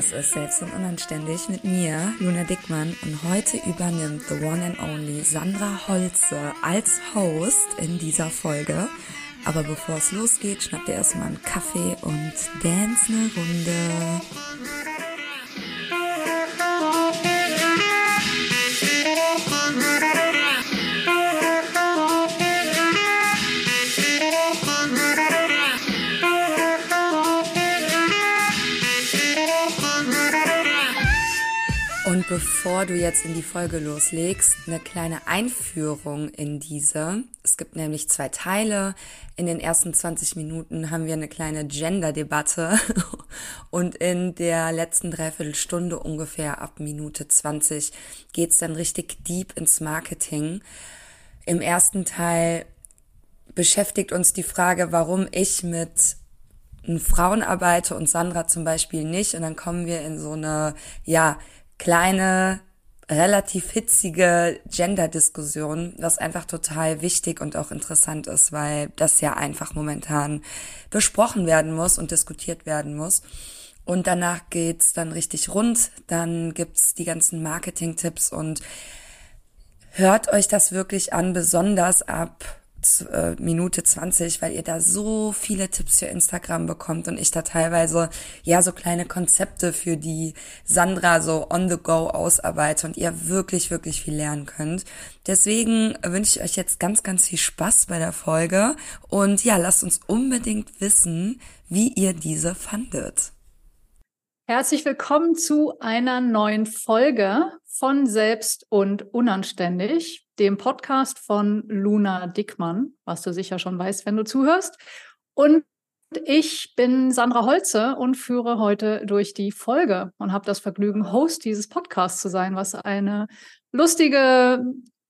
Das ist Selbst und Unanständig mit mir, Luna Dickmann. Und heute übernimmt the one and only Sandra Holze als Host in dieser Folge. Aber bevor es losgeht, schnappt ihr erstmal einen Kaffee und dance eine Runde. Bevor du jetzt in die Folge loslegst, eine kleine Einführung in diese. Es gibt nämlich zwei Teile. In den ersten 20 Minuten haben wir eine kleine Gender-Debatte und in der letzten Dreiviertelstunde ungefähr ab Minute 20 geht's dann richtig deep ins Marketing. Im ersten Teil beschäftigt uns die Frage, warum ich mit Frauen arbeite und Sandra zum Beispiel nicht. Und dann kommen wir in so eine, ja, kleine, relativ hitzige Gender-Diskussion, was einfach total wichtig und auch interessant ist, weil das ja einfach momentan besprochen werden muss und diskutiert werden muss. Und danach geht's dann richtig rund, dann gibt's die ganzen Marketing-Tipps und hört euch das wirklich an, besonders ab Minute 20, weil ihr da so viele Tipps für Instagram bekommt und ich da teilweise ja so kleine Konzepte für die Sandra so on the go ausarbeite und ihr wirklich, wirklich viel lernen könnt. Deswegen wünsche ich euch jetzt ganz, ganz viel Spaß bei der Folge und ja, lasst uns unbedingt wissen, wie ihr diese fandet. Herzlich willkommen zu einer neuen Folge von Selbst und Unanständig dem Podcast von Luna Dickmann, was du sicher schon weißt, wenn du zuhörst. Und ich bin Sandra Holze und führe heute durch die Folge und habe das Vergnügen, Host dieses Podcasts zu sein, was eine lustige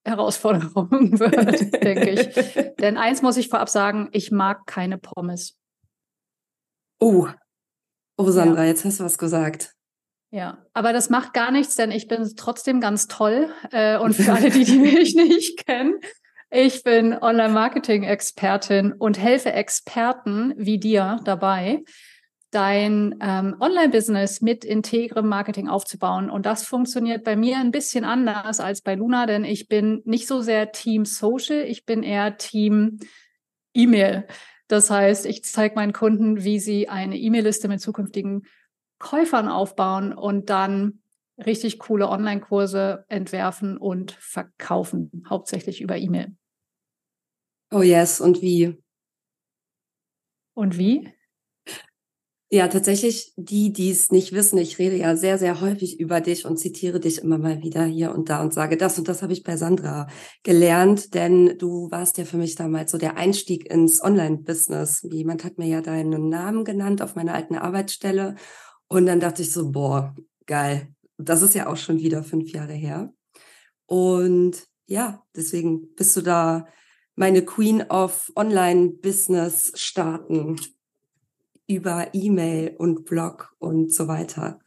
Herausforderung wird, denke ich. Denn eins muss ich vorab sagen, ich mag keine Pommes. Oh, oh Sandra, ja. jetzt hast du was gesagt. Ja, aber das macht gar nichts, denn ich bin trotzdem ganz toll. Äh, und für alle, die, die mich nicht kennen, ich bin Online-Marketing-Expertin und helfe Experten wie dir dabei, dein ähm, Online-Business mit integrem Marketing aufzubauen. Und das funktioniert bei mir ein bisschen anders als bei Luna, denn ich bin nicht so sehr Team Social, ich bin eher Team E-Mail. Das heißt, ich zeige meinen Kunden, wie sie eine E-Mail-Liste mit zukünftigen Käufern aufbauen und dann richtig coole Online-Kurse entwerfen und verkaufen, hauptsächlich über E-Mail. Oh yes, und wie? Und wie? Ja, tatsächlich, die, die es nicht wissen, ich rede ja sehr, sehr häufig über dich und zitiere dich immer mal wieder hier und da und sage, das und das habe ich bei Sandra gelernt, denn du warst ja für mich damals so der Einstieg ins Online-Business. Jemand hat mir ja deinen Namen genannt auf meiner alten Arbeitsstelle und dann dachte ich so, boah, geil. Das ist ja auch schon wieder fünf Jahre her. Und ja, deswegen bist du da meine Queen of Online-Business starten über E-Mail und Blog und so weiter.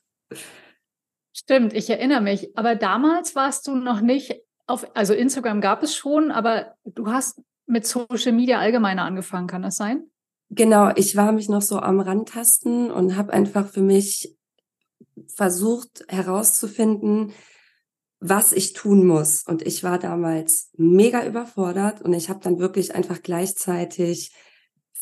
Stimmt, ich erinnere mich. Aber damals warst du noch nicht auf, also Instagram gab es schon, aber du hast mit Social Media allgemeiner angefangen, kann das sein? Genau, ich war mich noch so am Randtasten und habe einfach für mich versucht herauszufinden, was ich tun muss. Und ich war damals mega überfordert und ich habe dann wirklich einfach gleichzeitig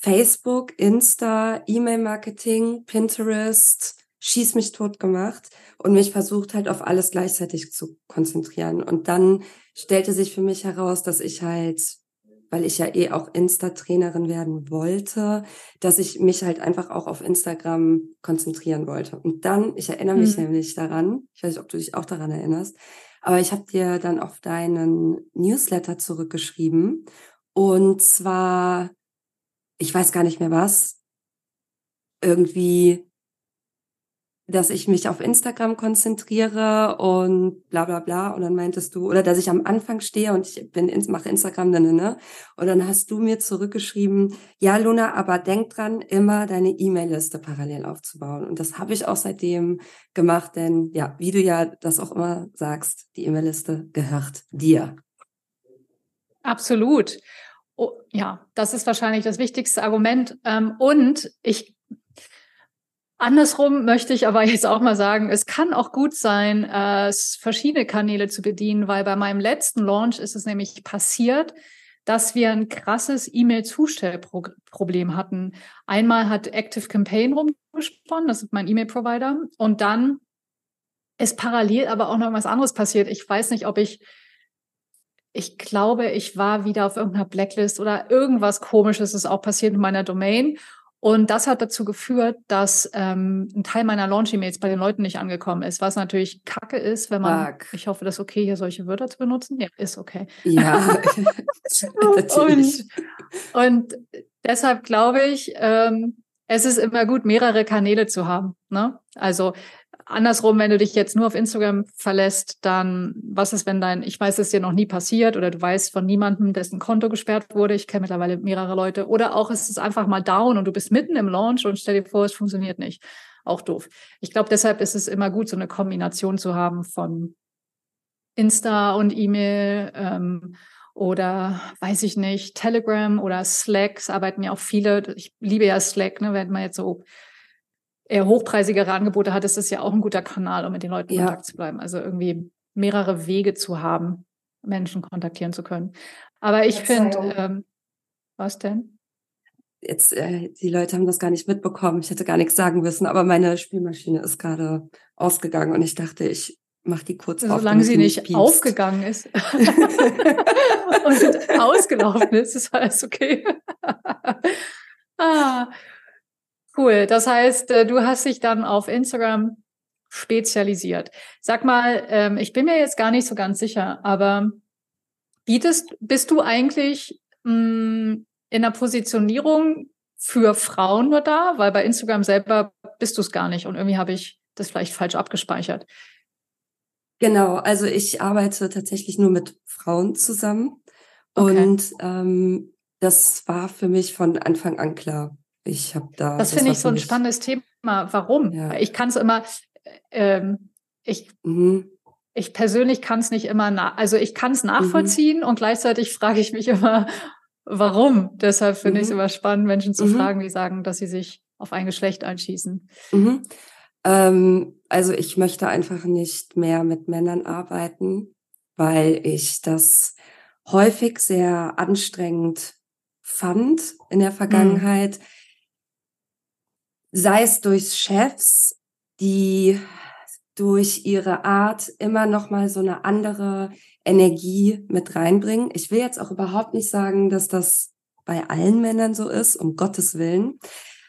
Facebook, Insta, E-Mail-Marketing, Pinterest, schieß mich tot gemacht und mich versucht halt auf alles gleichzeitig zu konzentrieren. Und dann stellte sich für mich heraus, dass ich halt weil ich ja eh auch Insta-Trainerin werden wollte, dass ich mich halt einfach auch auf Instagram konzentrieren wollte. Und dann, ich erinnere mich mhm. nämlich daran, ich weiß nicht, ob du dich auch daran erinnerst, aber ich habe dir dann auf deinen Newsletter zurückgeschrieben. Und zwar, ich weiß gar nicht mehr was, irgendwie dass ich mich auf Instagram konzentriere und bla bla bla. Und dann meintest du, oder dass ich am Anfang stehe und ich bin mache Instagram dann, ne? Und dann hast du mir zurückgeschrieben, ja, Luna, aber denk dran, immer deine E-Mail-Liste parallel aufzubauen. Und das habe ich auch seitdem gemacht, denn ja, wie du ja das auch immer sagst, die E-Mail-Liste gehört dir. Absolut. Oh, ja, das ist wahrscheinlich das wichtigste Argument. Ähm, und ich Andersrum möchte ich aber jetzt auch mal sagen, es kann auch gut sein, äh, verschiedene Kanäle zu bedienen, weil bei meinem letzten Launch ist es nämlich passiert, dass wir ein krasses E-Mail-Zustellproblem hatten. Einmal hat Active Campaign rumgesponnen, das ist mein E-Mail-Provider, und dann ist parallel aber auch noch irgendwas anderes passiert. Ich weiß nicht, ob ich, ich glaube, ich war wieder auf irgendeiner Blacklist oder irgendwas Komisches ist auch passiert in meiner Domain. Und das hat dazu geführt, dass ähm, ein Teil meiner Launch-E-Mails bei den Leuten nicht angekommen ist, was natürlich kacke ist, wenn man, Fuck. ich hoffe, das ist okay, hier solche Wörter zu benutzen. Ja, ist okay. Ja, natürlich. Und, und deshalb glaube ich, ähm, es ist immer gut, mehrere Kanäle zu haben. Ne? Also Andersrum, wenn du dich jetzt nur auf Instagram verlässt, dann was ist, wenn dein, ich weiß, es dir noch nie passiert oder du weißt von niemandem, dessen Konto gesperrt wurde. Ich kenne mittlerweile mehrere Leute. Oder auch es ist einfach mal down und du bist mitten im Launch und stell dir vor, es funktioniert nicht. Auch doof. Ich glaube, deshalb ist es immer gut, so eine Kombination zu haben von Insta und E-Mail ähm, oder weiß ich nicht, Telegram oder Slack. Es arbeiten ja auch viele. Ich liebe ja Slack, ne, wenn man jetzt so eher hochpreisigere Angebote hat, ist das ja auch ein guter Kanal, um mit den Leuten in ja. Kontakt zu bleiben. Also irgendwie mehrere Wege zu haben, Menschen kontaktieren zu können. Aber ich finde, ähm, was denn? Jetzt, äh, die Leute haben das gar nicht mitbekommen. Ich hätte gar nichts sagen müssen, aber meine Spielmaschine ist gerade ausgegangen und ich dachte, ich mache die kurz Solange auf. Solange sie nicht piepst. aufgegangen ist und ausgelaufen ist, ist alles okay. ah, Cool. Das heißt, äh, du hast dich dann auf Instagram spezialisiert. Sag mal, ähm, ich bin mir jetzt gar nicht so ganz sicher, aber bietest, bist du eigentlich mm, in der Positionierung für Frauen nur da? Weil bei Instagram selber bist du es gar nicht und irgendwie habe ich das vielleicht falsch abgespeichert. Genau, also ich arbeite tatsächlich nur mit Frauen zusammen. Okay. Und ähm, das war für mich von Anfang an klar. Ich habe da. Das, das finde ich so ein spannendes Thema. Warum? Ja. Ich kann es immer, ähm, ich, mhm. ich persönlich kann es nicht immer, na also ich kann es nachvollziehen mhm. und gleichzeitig frage ich mich immer, warum. Deshalb finde mhm. ich es immer spannend, Menschen zu mhm. fragen, die sagen, dass sie sich auf ein Geschlecht einschießen. Mhm. Ähm, also ich möchte einfach nicht mehr mit Männern arbeiten, weil ich das häufig sehr anstrengend fand in der mhm. Vergangenheit sei es durch Chefs, die durch ihre Art immer noch mal so eine andere Energie mit reinbringen. Ich will jetzt auch überhaupt nicht sagen, dass das bei allen Männern so ist, um Gottes Willen.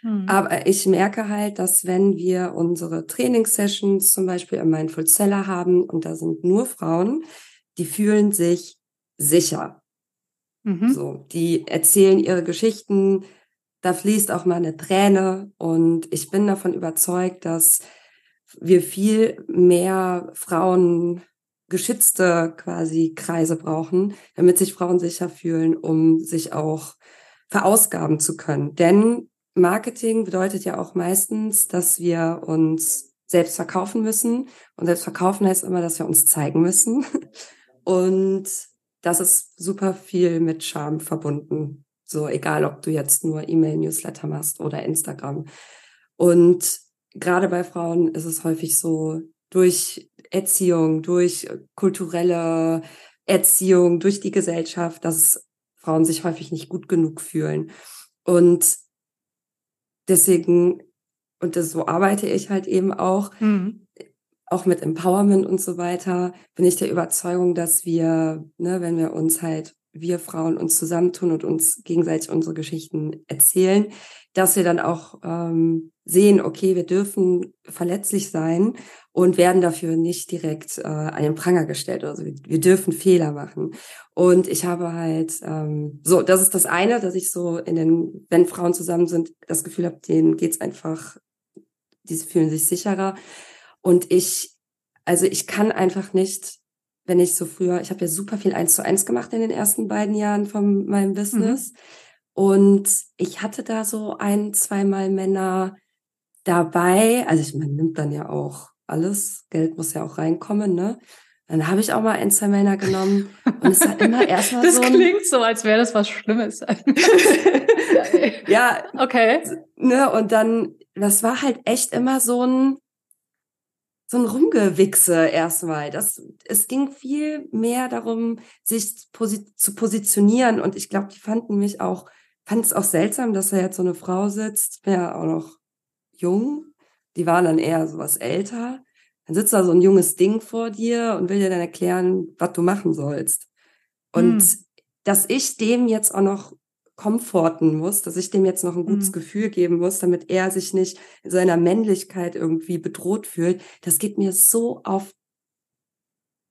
Hm. Aber ich merke halt, dass wenn wir unsere Trainingssessions zum Beispiel im Mindful Seller haben und da sind nur Frauen, die fühlen sich sicher. Mhm. So, die erzählen ihre Geschichten, da fließt auch mal eine Träne und ich bin davon überzeugt, dass wir viel mehr Frauen geschützte quasi Kreise brauchen, damit sich Frauen sicher fühlen, um sich auch verausgaben zu können. Denn Marketing bedeutet ja auch meistens, dass wir uns selbst verkaufen müssen. Und selbst verkaufen heißt immer, dass wir uns zeigen müssen. Und das ist super viel mit Charme verbunden. So, egal ob du jetzt nur E-Mail-Newsletter machst oder Instagram. Und gerade bei Frauen ist es häufig so, durch Erziehung, durch kulturelle Erziehung, durch die Gesellschaft, dass Frauen sich häufig nicht gut genug fühlen. Und deswegen, und das, so arbeite ich halt eben auch, mhm. auch mit Empowerment und so weiter, bin ich der Überzeugung, dass wir, ne, wenn wir uns halt wir Frauen uns zusammentun und uns gegenseitig unsere Geschichten erzählen, dass wir dann auch ähm, sehen, okay, wir dürfen verletzlich sein und werden dafür nicht direkt äh, an den Pranger gestellt. Also wir, wir dürfen Fehler machen. Und ich habe halt, ähm, so, das ist das eine, dass ich so in den, wenn Frauen zusammen sind, das Gefühl habe, denen geht's einfach, diese fühlen sich sicherer. Und ich, also ich kann einfach nicht wenn ich so früher, ich habe ja super viel eins zu eins gemacht in den ersten beiden Jahren von meinem mhm. Business. Mhm. Und ich hatte da so ein, zweimal Männer dabei. Also ich, man nimmt dann ja auch alles. Geld muss ja auch reinkommen, ne? Dann habe ich auch mal ein, zwei Männer genommen. Und es war immer erstmal so. Das klingt so, als wäre das was Schlimmes. ja, okay. Ne, und dann das war halt echt immer so ein, so ein Rumgewichse erstmal. Das, es ging viel mehr darum, sich posi zu positionieren. Und ich glaube, die fanden mich auch, fand es auch seltsam, dass da jetzt so eine Frau sitzt, ja auch noch jung. Die waren dann eher so was älter. Dann sitzt da so ein junges Ding vor dir und will dir dann erklären, was du machen sollst. Und hm. dass ich dem jetzt auch noch komforten muss, dass ich dem jetzt noch ein gutes mhm. Gefühl geben muss, damit er sich nicht in seiner Männlichkeit irgendwie bedroht fühlt. Das geht mir so auf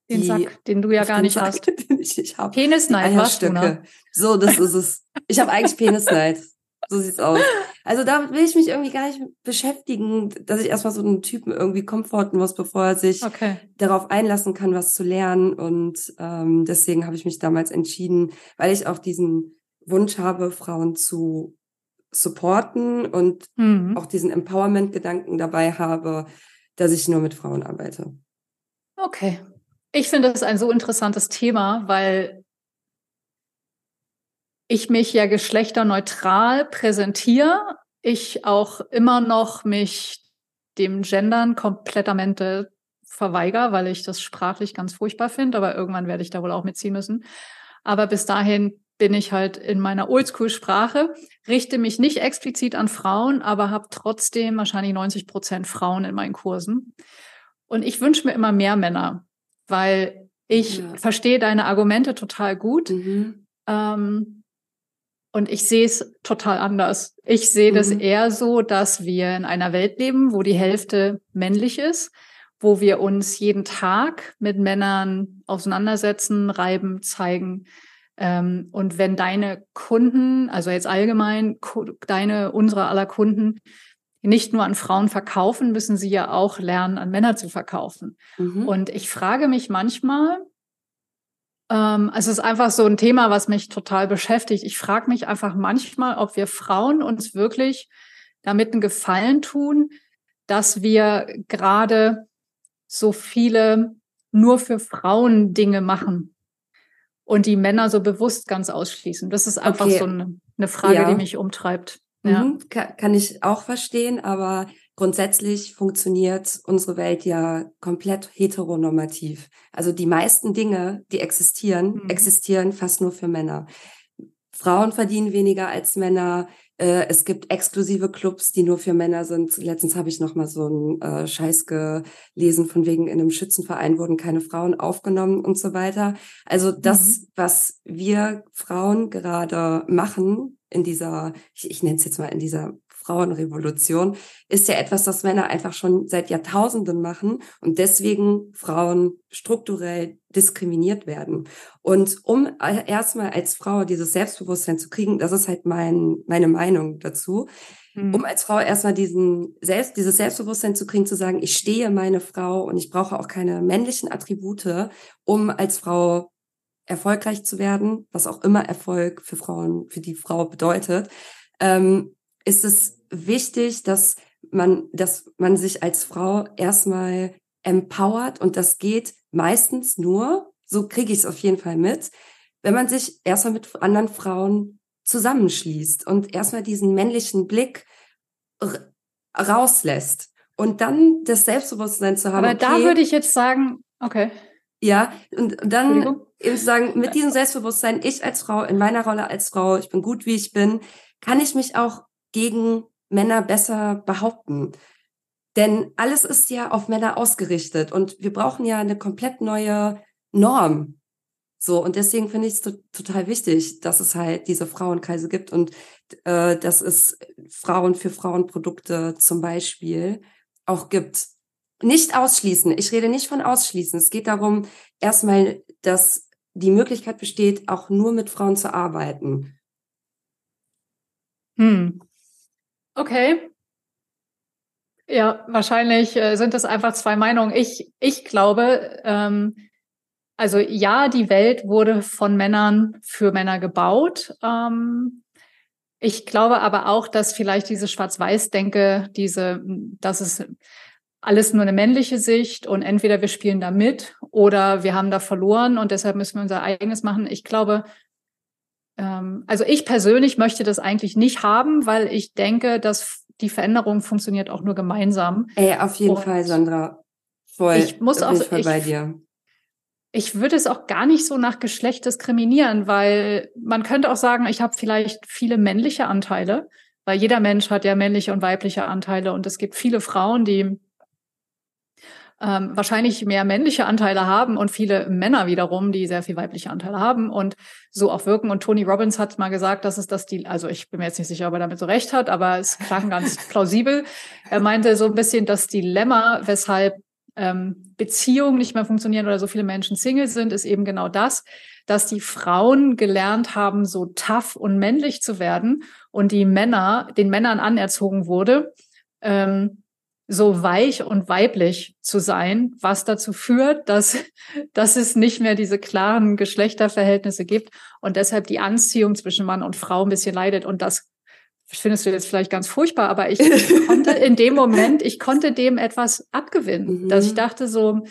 den die, Sack, den du ja gar nicht Sack, hast. Den ich nicht habe. Penisneid warst du, ne? So, das ist es. Ich habe eigentlich Penisneid. So sieht's aus. Also da will ich mich irgendwie gar nicht beschäftigen, dass ich erstmal so einen Typen irgendwie komforten muss, bevor er sich okay. darauf einlassen kann, was zu lernen. Und ähm, deswegen habe ich mich damals entschieden, weil ich auch diesen Wunsch habe, Frauen zu supporten und mhm. auch diesen Empowerment-Gedanken dabei habe, dass ich nur mit Frauen arbeite. Okay. Ich finde das ein so interessantes Thema, weil ich mich ja geschlechterneutral präsentiere. Ich auch immer noch mich dem Gendern komplettamente verweigere, weil ich das sprachlich ganz furchtbar finde, aber irgendwann werde ich da wohl auch mitziehen müssen. Aber bis dahin bin ich halt in meiner Oldschool-Sprache, richte mich nicht explizit an Frauen, aber habe trotzdem wahrscheinlich 90 Prozent Frauen in meinen Kursen. Und ich wünsche mir immer mehr Männer, weil ich ja. verstehe deine Argumente total gut. Mhm. Ähm, und ich sehe es total anders. Ich sehe mhm. das eher so, dass wir in einer Welt leben, wo die Hälfte männlich ist, wo wir uns jeden Tag mit Männern auseinandersetzen, reiben, zeigen, und wenn deine Kunden, also jetzt allgemein deine, unsere aller Kunden, nicht nur an Frauen verkaufen, müssen sie ja auch lernen, an Männer zu verkaufen. Mhm. Und ich frage mich manchmal, ähm, es ist einfach so ein Thema, was mich total beschäftigt. Ich frage mich einfach manchmal, ob wir Frauen uns wirklich damit einen Gefallen tun, dass wir gerade so viele nur für Frauen Dinge machen und die Männer so bewusst ganz ausschließen. Das ist einfach okay. so eine, eine Frage, ja. die mich umtreibt. Ja. Mhm, kann ich auch verstehen, aber grundsätzlich funktioniert unsere Welt ja komplett heteronormativ. Also die meisten Dinge, die existieren, mhm. existieren fast nur für Männer. Frauen verdienen weniger als Männer. Äh, es gibt exklusive Clubs, die nur für Männer sind. Letztens habe ich noch mal so einen äh, Scheiß gelesen, von wegen in einem Schützenverein wurden keine Frauen aufgenommen und so weiter. Also das, mhm. was wir Frauen gerade machen in dieser, ich, ich nenne es jetzt mal in dieser Frauenrevolution, ist ja etwas, das Männer einfach schon seit Jahrtausenden machen und deswegen Frauen strukturell diskriminiert werden. Und um erstmal als Frau dieses Selbstbewusstsein zu kriegen, das ist halt mein, meine Meinung dazu, mhm. um als Frau erstmal diesen Selbst, dieses Selbstbewusstsein zu kriegen, zu sagen, ich stehe meine Frau und ich brauche auch keine männlichen Attribute, um als Frau erfolgreich zu werden, was auch immer Erfolg für Frauen, für die Frau bedeutet, ähm, ist es wichtig, dass man, dass man sich als Frau erstmal empowert und das geht meistens nur, so kriege ich es auf jeden Fall mit, wenn man sich erstmal mit anderen Frauen zusammenschließt und erstmal diesen männlichen Blick rauslässt und dann das Selbstbewusstsein zu haben. Aber okay, da würde ich jetzt sagen, okay. Ja, und dann eben zu sagen, mit diesem Selbstbewusstsein, ich als Frau, in meiner Rolle als Frau, ich bin gut, wie ich bin, kann ich mich auch gegen Männer besser behaupten. Denn alles ist ja auf Männer ausgerichtet und wir brauchen ja eine komplett neue Norm. So, und deswegen finde ich es total wichtig, dass es halt diese Frauenkreise gibt und äh, dass es Frauen für Frauenprodukte zum Beispiel auch gibt. Nicht ausschließen. Ich rede nicht von ausschließen. Es geht darum, erstmal, dass die Möglichkeit besteht, auch nur mit Frauen zu arbeiten. Hm. Okay. Ja, wahrscheinlich äh, sind das einfach zwei Meinungen. Ich, ich glaube, ähm, also ja, die Welt wurde von Männern für Männer gebaut. Ähm, ich glaube aber auch, dass vielleicht diese Schwarz-Weiß-Denke, diese, das ist alles nur eine männliche Sicht und entweder wir spielen da mit oder wir haben da verloren und deshalb müssen wir unser eigenes machen. Ich glaube, ähm, also ich persönlich möchte das eigentlich nicht haben, weil ich denke, dass die Veränderung funktioniert auch nur gemeinsam. Ey, auf jeden und Fall, Sandra. Voll. Ich muss auch, voll ich, bei dir. Ich würde es auch gar nicht so nach Geschlecht diskriminieren, weil man könnte auch sagen, ich habe vielleicht viele männliche Anteile, weil jeder Mensch hat ja männliche und weibliche Anteile und es gibt viele Frauen, die ähm, wahrscheinlich mehr männliche Anteile haben und viele Männer wiederum, die sehr viel weibliche Anteile haben und so auch wirken. Und Tony Robbins hat mal gesagt, dass es das die, also ich bin mir jetzt nicht sicher, ob er damit so recht hat, aber es klang ganz plausibel. Er meinte so ein bisschen das Dilemma, weshalb ähm, Beziehungen nicht mehr funktionieren oder so viele Menschen Single sind, ist eben genau das, dass die Frauen gelernt haben, so tough und männlich zu werden und die Männer, den Männern anerzogen wurde, ähm, so weich und weiblich zu sein, was dazu führt, dass, dass es nicht mehr diese klaren Geschlechterverhältnisse gibt und deshalb die Anziehung zwischen Mann und Frau ein bisschen leidet. Und das findest du jetzt vielleicht ganz furchtbar, aber ich konnte in dem Moment, ich konnte dem etwas abgewinnen, mhm. dass ich dachte so,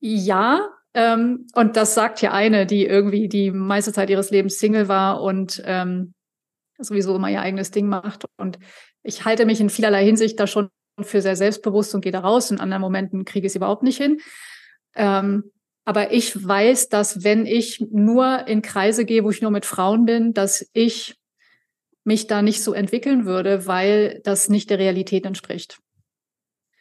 ja, ähm, und das sagt ja eine, die irgendwie die meiste Zeit ihres Lebens Single war und ähm, sowieso immer ihr eigenes Ding macht und ich halte mich in vielerlei Hinsicht da schon für sehr selbstbewusst und gehe da raus. In anderen Momenten kriege ich es überhaupt nicht hin. Ähm, aber ich weiß, dass wenn ich nur in Kreise gehe, wo ich nur mit Frauen bin, dass ich mich da nicht so entwickeln würde, weil das nicht der Realität entspricht.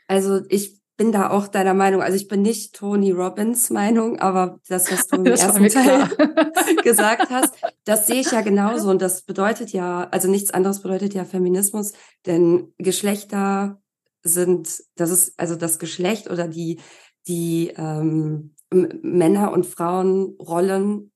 Also ich bin da auch deiner Meinung. Also ich bin nicht Tony Robbins Meinung, aber das, was du im das ersten Teil gesagt hast, das sehe ich ja genauso. Und das bedeutet ja, also nichts anderes bedeutet ja Feminismus, denn Geschlechter sind, das ist also das Geschlecht oder die, die ähm, Männer- und Frauenrollen,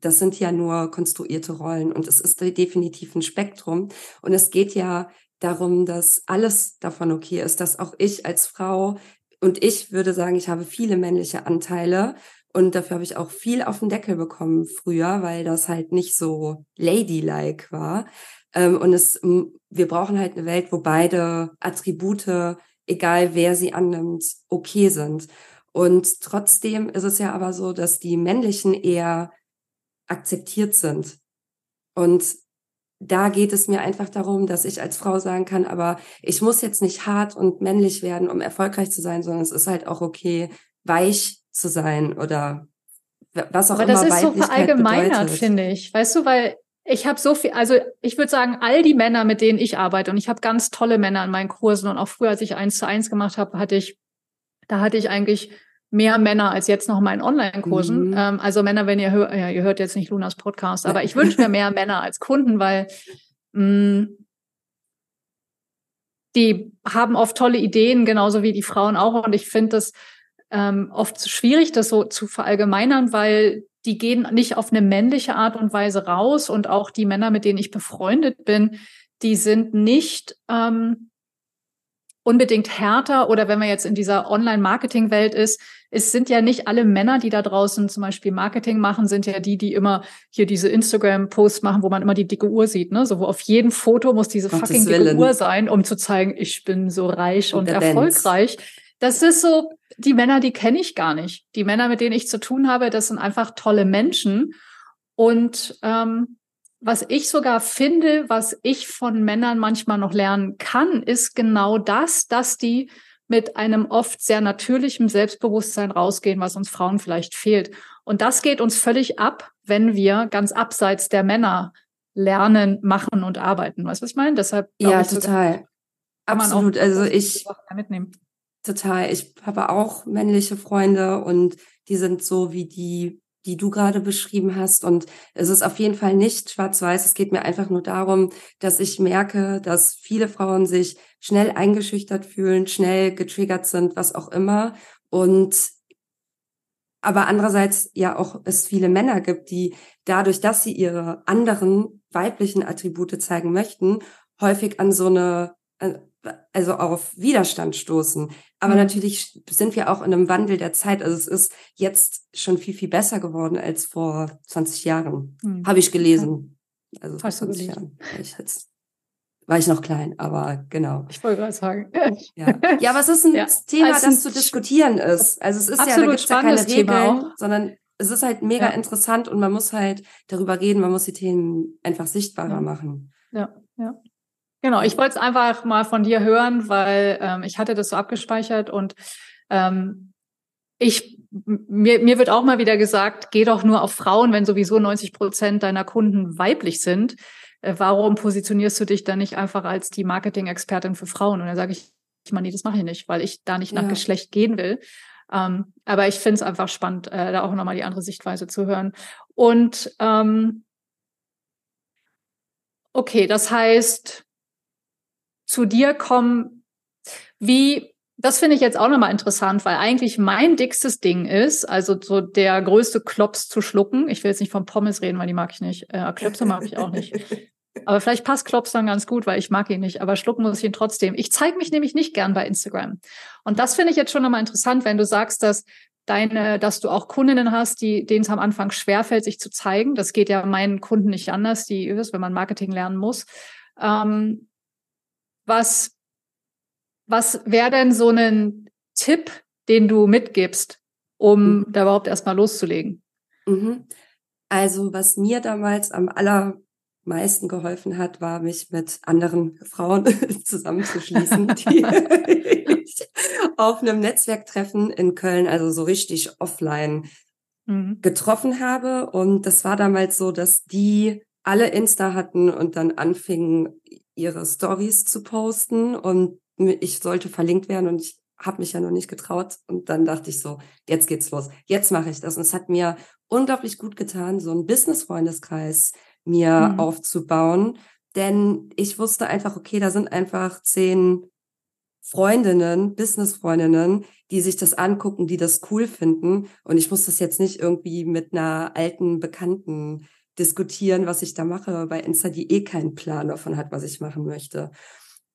das sind ja nur konstruierte Rollen und es ist definitiv ein Spektrum. Und es geht ja darum, dass alles davon okay ist, dass auch ich als Frau und ich würde sagen, ich habe viele männliche Anteile und dafür habe ich auch viel auf den Deckel bekommen früher, weil das halt nicht so ladylike war. Ähm, und es, wir brauchen halt eine Welt, wo beide Attribute, egal wer sie annimmt, okay sind. Und trotzdem ist es ja aber so, dass die männlichen eher akzeptiert sind. Und da geht es mir einfach darum, dass ich als Frau sagen kann, aber ich muss jetzt nicht hart und männlich werden, um erfolgreich zu sein, sondern es ist halt auch okay, weich zu sein oder was auch aber immer. Aber das ist so verallgemeinert, finde ich. Weißt du, weil ich habe so viel, also ich würde sagen, all die Männer, mit denen ich arbeite, und ich habe ganz tolle Männer in meinen Kursen und auch früher, als ich eins zu eins gemacht habe, hatte ich, da hatte ich eigentlich mehr Männer als jetzt noch mal in Online-Kursen. Mhm. Ähm, also Männer, wenn ihr hört, ja, ihr hört jetzt nicht Lunas Podcast, aber ich wünsche mir mehr Männer als Kunden, weil mh, mm, die haben oft tolle Ideen, genauso wie die Frauen auch. Und ich finde das ähm, oft schwierig, das so zu verallgemeinern, weil die gehen nicht auf eine männliche Art und Weise raus. Und auch die Männer, mit denen ich befreundet bin, die sind nicht ähm, unbedingt härter oder wenn man jetzt in dieser Online-Marketing-Welt ist, es sind ja nicht alle Männer, die da draußen zum Beispiel Marketing machen, sind ja die, die immer hier diese Instagram-Posts machen, wo man immer die dicke Uhr sieht, ne? So, wo auf jedem Foto muss diese Gottes fucking dicke Willen. Uhr sein, um zu zeigen, ich bin so reich und, und erfolgreich. Dance. Das ist so, die Männer, die kenne ich gar nicht. Die Männer, mit denen ich zu tun habe, das sind einfach tolle Menschen. Und ähm, was ich sogar finde, was ich von Männern manchmal noch lernen kann, ist genau das, dass die mit einem oft sehr natürlichen Selbstbewusstsein rausgehen, was uns Frauen vielleicht fehlt. Und das geht uns völlig ab, wenn wir ganz abseits der Männer lernen, machen und arbeiten. Weißt du, was ich meine? Deshalb ja, ich, total. Absolut. also ich mitnehmen. Total. Ich habe auch männliche Freunde und die sind so wie die die du gerade beschrieben hast. Und es ist auf jeden Fall nicht schwarz-weiß. Es geht mir einfach nur darum, dass ich merke, dass viele Frauen sich schnell eingeschüchtert fühlen, schnell getriggert sind, was auch immer. Und aber andererseits ja auch es viele Männer gibt, die dadurch, dass sie ihre anderen weiblichen Attribute zeigen möchten, häufig an so eine also auf Widerstand stoßen. Aber mhm. natürlich sind wir auch in einem Wandel der Zeit. Also es ist jetzt schon viel, viel besser geworden als vor 20 Jahren. Mhm. Habe ich gelesen. Also vor 20 Jahren. War ich, jetzt, war ich noch klein, aber genau. Ich wollte gerade sagen. Ja. ja, aber es ist ein ja. Thema, also das zu diskutieren ist. Also es ist ja, da gibt es ja keine Regeln, sondern es ist halt mega ja. interessant und man muss halt darüber reden, man muss die Themen einfach sichtbarer machen. Ja, ja. Genau, ich wollte es einfach mal von dir hören, weil ähm, ich hatte das so abgespeichert und ähm, ich mir, mir wird auch mal wieder gesagt, geh doch nur auf Frauen, wenn sowieso 90 Prozent deiner Kunden weiblich sind. Äh, warum positionierst du dich dann nicht einfach als die Marketing-Expertin für Frauen? Und dann sage ich, ich meine, nee, das mache ich nicht, weil ich da nicht nach ja. Geschlecht gehen will. Ähm, aber ich finde es einfach spannend, äh, da auch nochmal die andere Sichtweise zu hören. Und ähm, okay, das heißt, zu dir kommen, wie, das finde ich jetzt auch nochmal interessant, weil eigentlich mein dickstes Ding ist, also so der größte Klops zu schlucken. Ich will jetzt nicht von Pommes reden, weil die mag ich nicht. Äh, Klöpse mag ich auch nicht. Aber vielleicht passt Klops dann ganz gut, weil ich mag ihn nicht. Aber schlucken muss ich ihn trotzdem. Ich zeige mich nämlich nicht gern bei Instagram. Und das finde ich jetzt schon nochmal interessant, wenn du sagst, dass deine, dass du auch Kundinnen hast, die, denen es am Anfang schwerfällt, sich zu zeigen. Das geht ja meinen Kunden nicht anders, die wenn man Marketing lernen muss. Ähm, was, was wäre denn so ein Tipp, den du mitgibst, um mhm. da überhaupt erstmal loszulegen? Mhm. Also, was mir damals am allermeisten geholfen hat, war, mich mit anderen Frauen zusammenzuschließen, die ich auf einem Netzwerktreffen in Köln, also so richtig offline, mhm. getroffen habe. Und das war damals so, dass die alle Insta hatten und dann anfingen, ihre Stories zu posten und ich sollte verlinkt werden und ich habe mich ja noch nicht getraut. Und dann dachte ich so, jetzt geht's los, jetzt mache ich das. Und es hat mir unglaublich gut getan, so einen Business-Freundeskreis mir mhm. aufzubauen, denn ich wusste einfach, okay, da sind einfach zehn Freundinnen, Business-Freundinnen, die sich das angucken, die das cool finden. Und ich muss das jetzt nicht irgendwie mit einer alten Bekannten diskutieren, was ich da mache bei Insta, die eh keinen Plan davon hat, was ich machen möchte.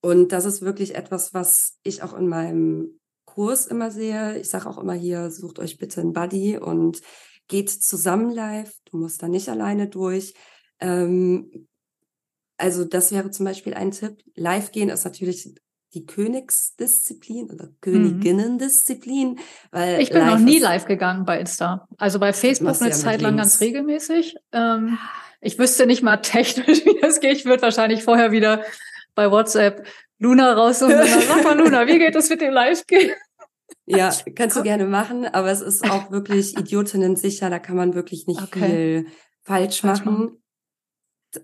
Und das ist wirklich etwas, was ich auch in meinem Kurs immer sehe. Ich sage auch immer hier, sucht euch bitte einen Buddy und geht zusammen live. Du musst da nicht alleine durch. Ähm, also das wäre zum Beispiel ein Tipp. Live gehen ist natürlich die Königsdisziplin oder Königinnendisziplin. Weil ich bin noch nie live gegangen bei Insta. Also bei Facebook eine ja Zeit lang ganz regelmäßig. Ähm, ich wüsste nicht mal technisch, wie das geht. Ich würde wahrscheinlich vorher wieder bei WhatsApp Luna raus und sag mal Luna, wie geht es mit dem Live-Gehen? Ja, kannst du gerne machen, aber es ist auch wirklich Idiotinnen sicher, da kann man wirklich nicht okay. viel falsch, falsch machen. machen.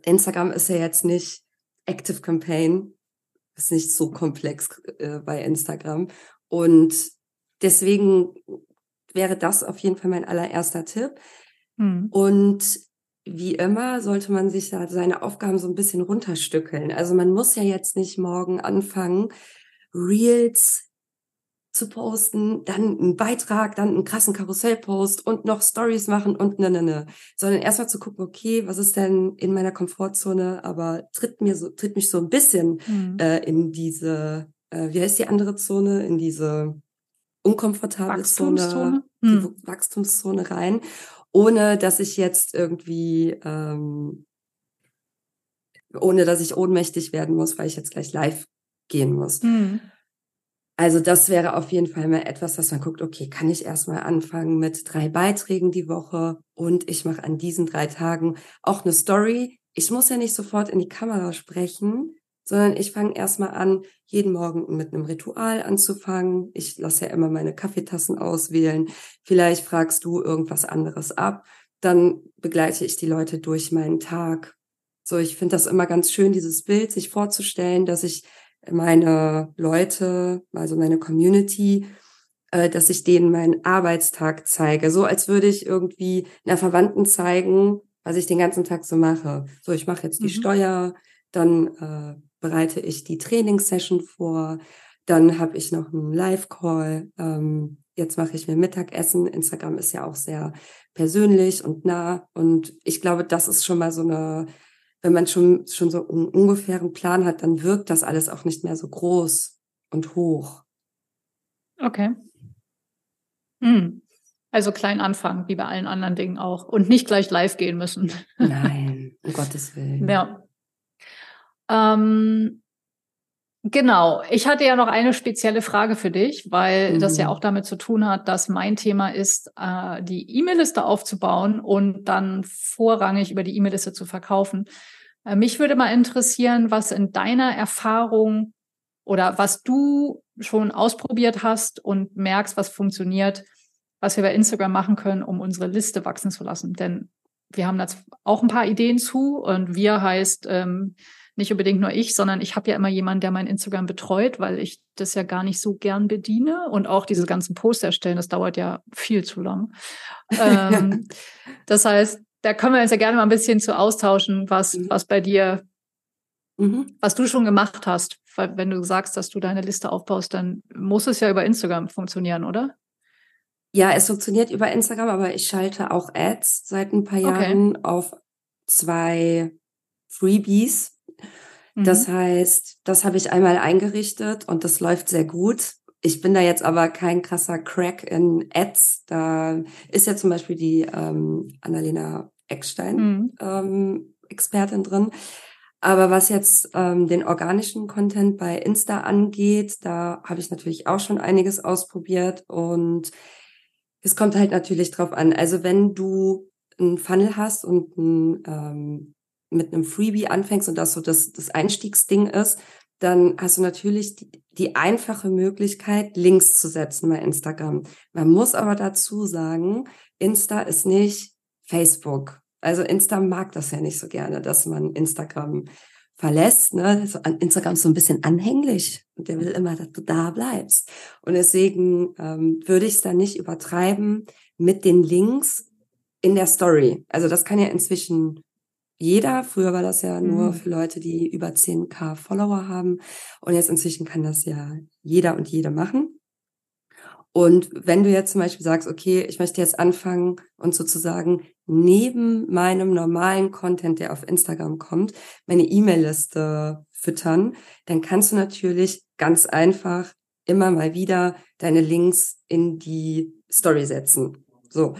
Instagram ist ja jetzt nicht Active Campaign, ist nicht so komplex äh, bei Instagram. Und deswegen wäre das auf jeden Fall mein allererster Tipp. Hm. Und wie immer sollte man sich da seine Aufgaben so ein bisschen runterstückeln. Also man muss ja jetzt nicht morgen anfangen, Reels zu posten, dann einen Beitrag, dann einen krassen Karussellpost und noch Stories machen und ne, ne, ne. Sondern erstmal zu gucken, okay, was ist denn in meiner Komfortzone, aber tritt mir so, tritt mich so ein bisschen mhm. äh, in diese, äh, wie heißt die andere Zone, in diese unkomfortable Zone, die mhm. Wachstumszone rein, ohne dass ich jetzt irgendwie ähm, ohne dass ich ohnmächtig werden muss, weil ich jetzt gleich live gehen muss. Mhm. Also das wäre auf jeden Fall mal etwas, dass man guckt, okay, kann ich erstmal anfangen mit drei Beiträgen die Woche und ich mache an diesen drei Tagen auch eine Story. Ich muss ja nicht sofort in die Kamera sprechen, sondern ich fange erstmal an, jeden Morgen mit einem Ritual anzufangen. Ich lasse ja immer meine Kaffeetassen auswählen. Vielleicht fragst du irgendwas anderes ab. Dann begleite ich die Leute durch meinen Tag. So, ich finde das immer ganz schön, dieses Bild sich vorzustellen, dass ich meine Leute, also meine Community, äh, dass ich denen meinen Arbeitstag zeige. So als würde ich irgendwie einer Verwandten zeigen, was ich den ganzen Tag so mache. So, ich mache jetzt die mhm. Steuer, dann äh, bereite ich die Trainingssession vor, dann habe ich noch einen Live-Call. Ähm, jetzt mache ich mir Mittagessen. Instagram ist ja auch sehr persönlich und nah. Und ich glaube, das ist schon mal so eine wenn man schon, schon so einen ungefähren Plan hat, dann wirkt das alles auch nicht mehr so groß und hoch. Okay. Hm. Also klein anfangen, wie bei allen anderen Dingen auch. Und nicht gleich live gehen müssen. Nein, um Gottes Willen. Ja. Ähm, genau. Ich hatte ja noch eine spezielle Frage für dich, weil mhm. das ja mhm. auch damit zu tun hat, dass mein Thema ist, äh, die E-Mail-Liste aufzubauen und dann vorrangig über die E-Mail-Liste zu verkaufen. Äh, mich würde mal interessieren, was in deiner Erfahrung oder was du schon ausprobiert hast und merkst, was funktioniert, was wir bei Instagram machen können, um unsere Liste wachsen zu lassen. Denn wir haben da auch ein paar Ideen zu und wir heißt ähm, nicht unbedingt nur ich, sondern ich habe ja immer jemanden, der mein Instagram betreut, weil ich das ja gar nicht so gern bediene und auch diese ganzen Posts erstellen, das dauert ja viel zu lang. ähm, das heißt, da können wir uns ja gerne mal ein bisschen zu austauschen, was, mhm. was bei dir, mhm. was du schon gemacht hast. Weil wenn du sagst, dass du deine Liste aufbaust, dann muss es ja über Instagram funktionieren, oder? Ja, es funktioniert über Instagram, aber ich schalte auch Ads seit ein paar Jahren okay. auf zwei Freebies. Mhm. Das heißt, das habe ich einmal eingerichtet und das läuft sehr gut. Ich bin da jetzt aber kein krasser Crack in Ads. Da ist ja zum Beispiel die ähm, Annalena Eckstein mhm. ähm, Expertin drin. Aber was jetzt ähm, den organischen Content bei Insta angeht, da habe ich natürlich auch schon einiges ausprobiert und es kommt halt natürlich drauf an. Also wenn du einen Funnel hast und ein, ähm, mit einem Freebie anfängst und das so das, das Einstiegsding ist, dann hast du natürlich die, die einfache Möglichkeit, Links zu setzen bei Instagram. Man muss aber dazu sagen, Insta ist nicht Facebook. Also Insta mag das ja nicht so gerne, dass man Instagram verlässt. Ne? So Instagram ist so ein bisschen anhänglich und der will immer, dass du da bleibst. Und deswegen ähm, würde ich es dann nicht übertreiben mit den Links in der Story. Also das kann ja inzwischen jeder. Früher war das ja nur mhm. für Leute, die über 10k Follower haben. Und jetzt inzwischen kann das ja jeder und jede machen. Und wenn du jetzt zum Beispiel sagst, okay, ich möchte jetzt anfangen und sozusagen neben meinem normalen Content, der auf Instagram kommt, meine E-Mail-Liste füttern, dann kannst du natürlich ganz einfach immer mal wieder deine Links in die Story setzen. So.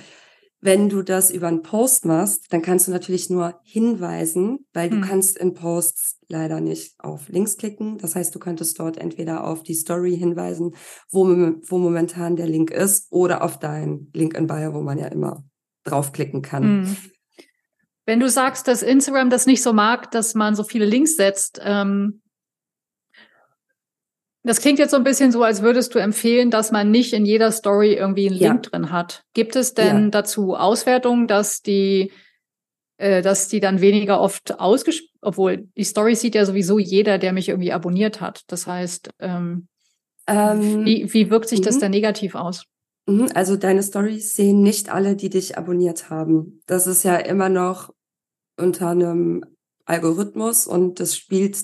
Wenn du das über einen Post machst, dann kannst du natürlich nur hinweisen, weil du hm. kannst in Posts leider nicht auf Links klicken. Das heißt, du könntest dort entweder auf die Story hinweisen, wo, wo momentan der Link ist, oder auf deinen Link in Bio, wo man ja immer draufklicken kann. Hm. Wenn du sagst, dass Instagram das nicht so mag, dass man so viele Links setzt, ähm, das klingt jetzt so ein bisschen so, als würdest du empfehlen, dass man nicht in jeder Story irgendwie einen ja. Link drin hat. Gibt es denn ja. dazu Auswertungen, dass die, äh, dass die dann weniger oft ausgespielt, obwohl die Story sieht ja sowieso jeder, der mich irgendwie abonniert hat. Das heißt, ähm, ähm, wie, wie wirkt sich das mhm. denn negativ aus? Mhm, also deine Stories sehen nicht alle, die dich abonniert haben. Das ist ja immer noch unter einem Algorithmus und das spielt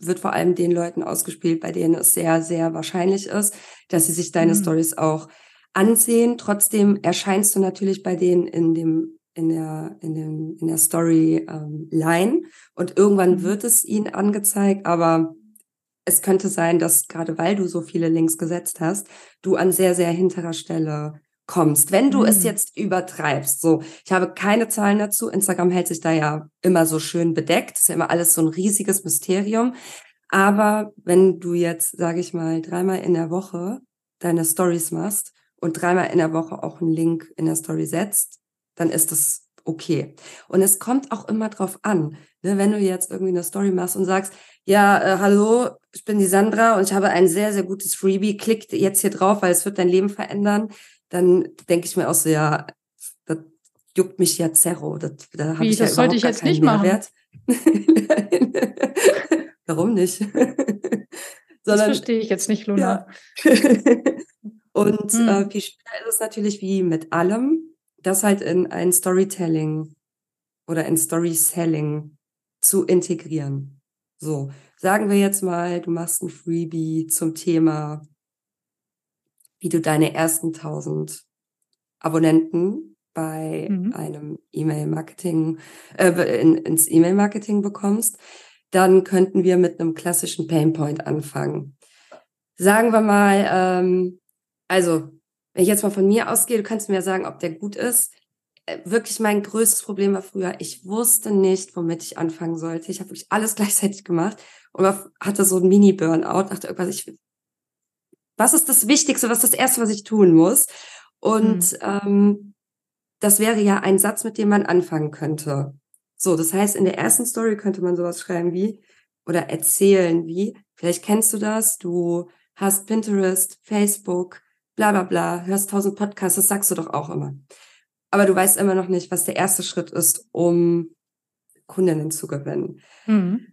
wird vor allem den Leuten ausgespielt, bei denen es sehr, sehr wahrscheinlich ist, dass sie sich deine mhm. Stories auch ansehen. Trotzdem erscheinst du natürlich bei denen in dem in der in dem in der Story ähm, Line und irgendwann mhm. wird es ihnen angezeigt, aber es könnte sein, dass gerade weil du so viele Links gesetzt hast, du an sehr sehr hinterer Stelle kommst, wenn du mhm. es jetzt übertreibst. So, ich habe keine Zahlen dazu. Instagram hält sich da ja immer so schön bedeckt. ist ja immer alles so ein riesiges Mysterium. Aber wenn du jetzt, sage ich mal, dreimal in der Woche deine Stories machst und dreimal in der Woche auch einen Link in der Story setzt, dann ist das okay. Und es kommt auch immer drauf an, ne, wenn du jetzt irgendwie eine Story machst und sagst, ja, äh, hallo, ich bin die Sandra und ich habe ein sehr, sehr gutes Freebie, klickt jetzt hier drauf, weil es wird dein Leben verändern dann denke ich mir auch so, ja, das juckt mich ja Zerro. Das, da habe ich das ja sollte ich jetzt nicht Mehrwert. machen. Warum nicht? Sondern, das verstehe ich jetzt nicht, Luna. Ja. Und hm. äh, viel schöner ist es natürlich wie mit allem, das halt in ein Storytelling oder in Story-Selling zu integrieren. So, sagen wir jetzt mal, du machst ein Freebie zum Thema wie du deine ersten 1000 Abonnenten bei mhm. einem E-Mail-Marketing, äh, in, ins E-Mail-Marketing bekommst, dann könnten wir mit einem klassischen Painpoint anfangen. Sagen wir mal, ähm, also wenn ich jetzt mal von mir ausgehe, du kannst mir sagen, ob der gut ist. Äh, wirklich mein größtes Problem war früher, ich wusste nicht, womit ich anfangen sollte. Ich habe wirklich alles gleichzeitig gemacht und hatte so ein Mini-Burnout, dachte irgendwas, ich was ist das Wichtigste, was ist das Erste, was ich tun muss? Und mhm. ähm, das wäre ja ein Satz, mit dem man anfangen könnte. So, das heißt, in der ersten Story könnte man sowas schreiben wie oder erzählen wie, vielleicht kennst du das, du hast Pinterest, Facebook, bla bla bla, hörst tausend Podcasts, das sagst du doch auch immer. Aber du weißt immer noch nicht, was der erste Schritt ist, um Kundinnen zu gewinnen. Mhm.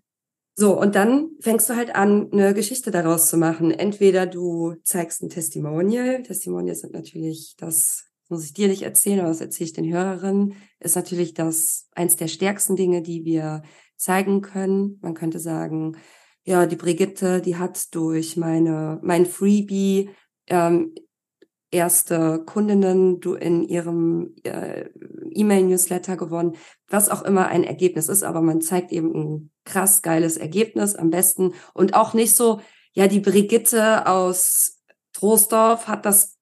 So, und dann fängst du halt an, eine Geschichte daraus zu machen. Entweder du zeigst ein Testimonial. Testimonials sind natürlich das, muss ich dir nicht erzählen, aber das erzähle ich den Hörerinnen, ist natürlich das eins der stärksten Dinge, die wir zeigen können. Man könnte sagen, ja, die Brigitte, die hat durch meine, mein Freebie ähm, erste Kundinnen du in ihrem äh, E-Mail-Newsletter gewonnen, was auch immer ein Ergebnis ist, aber man zeigt eben ein krass geiles Ergebnis am besten und auch nicht so, ja, die Brigitte aus Troisdorf hat das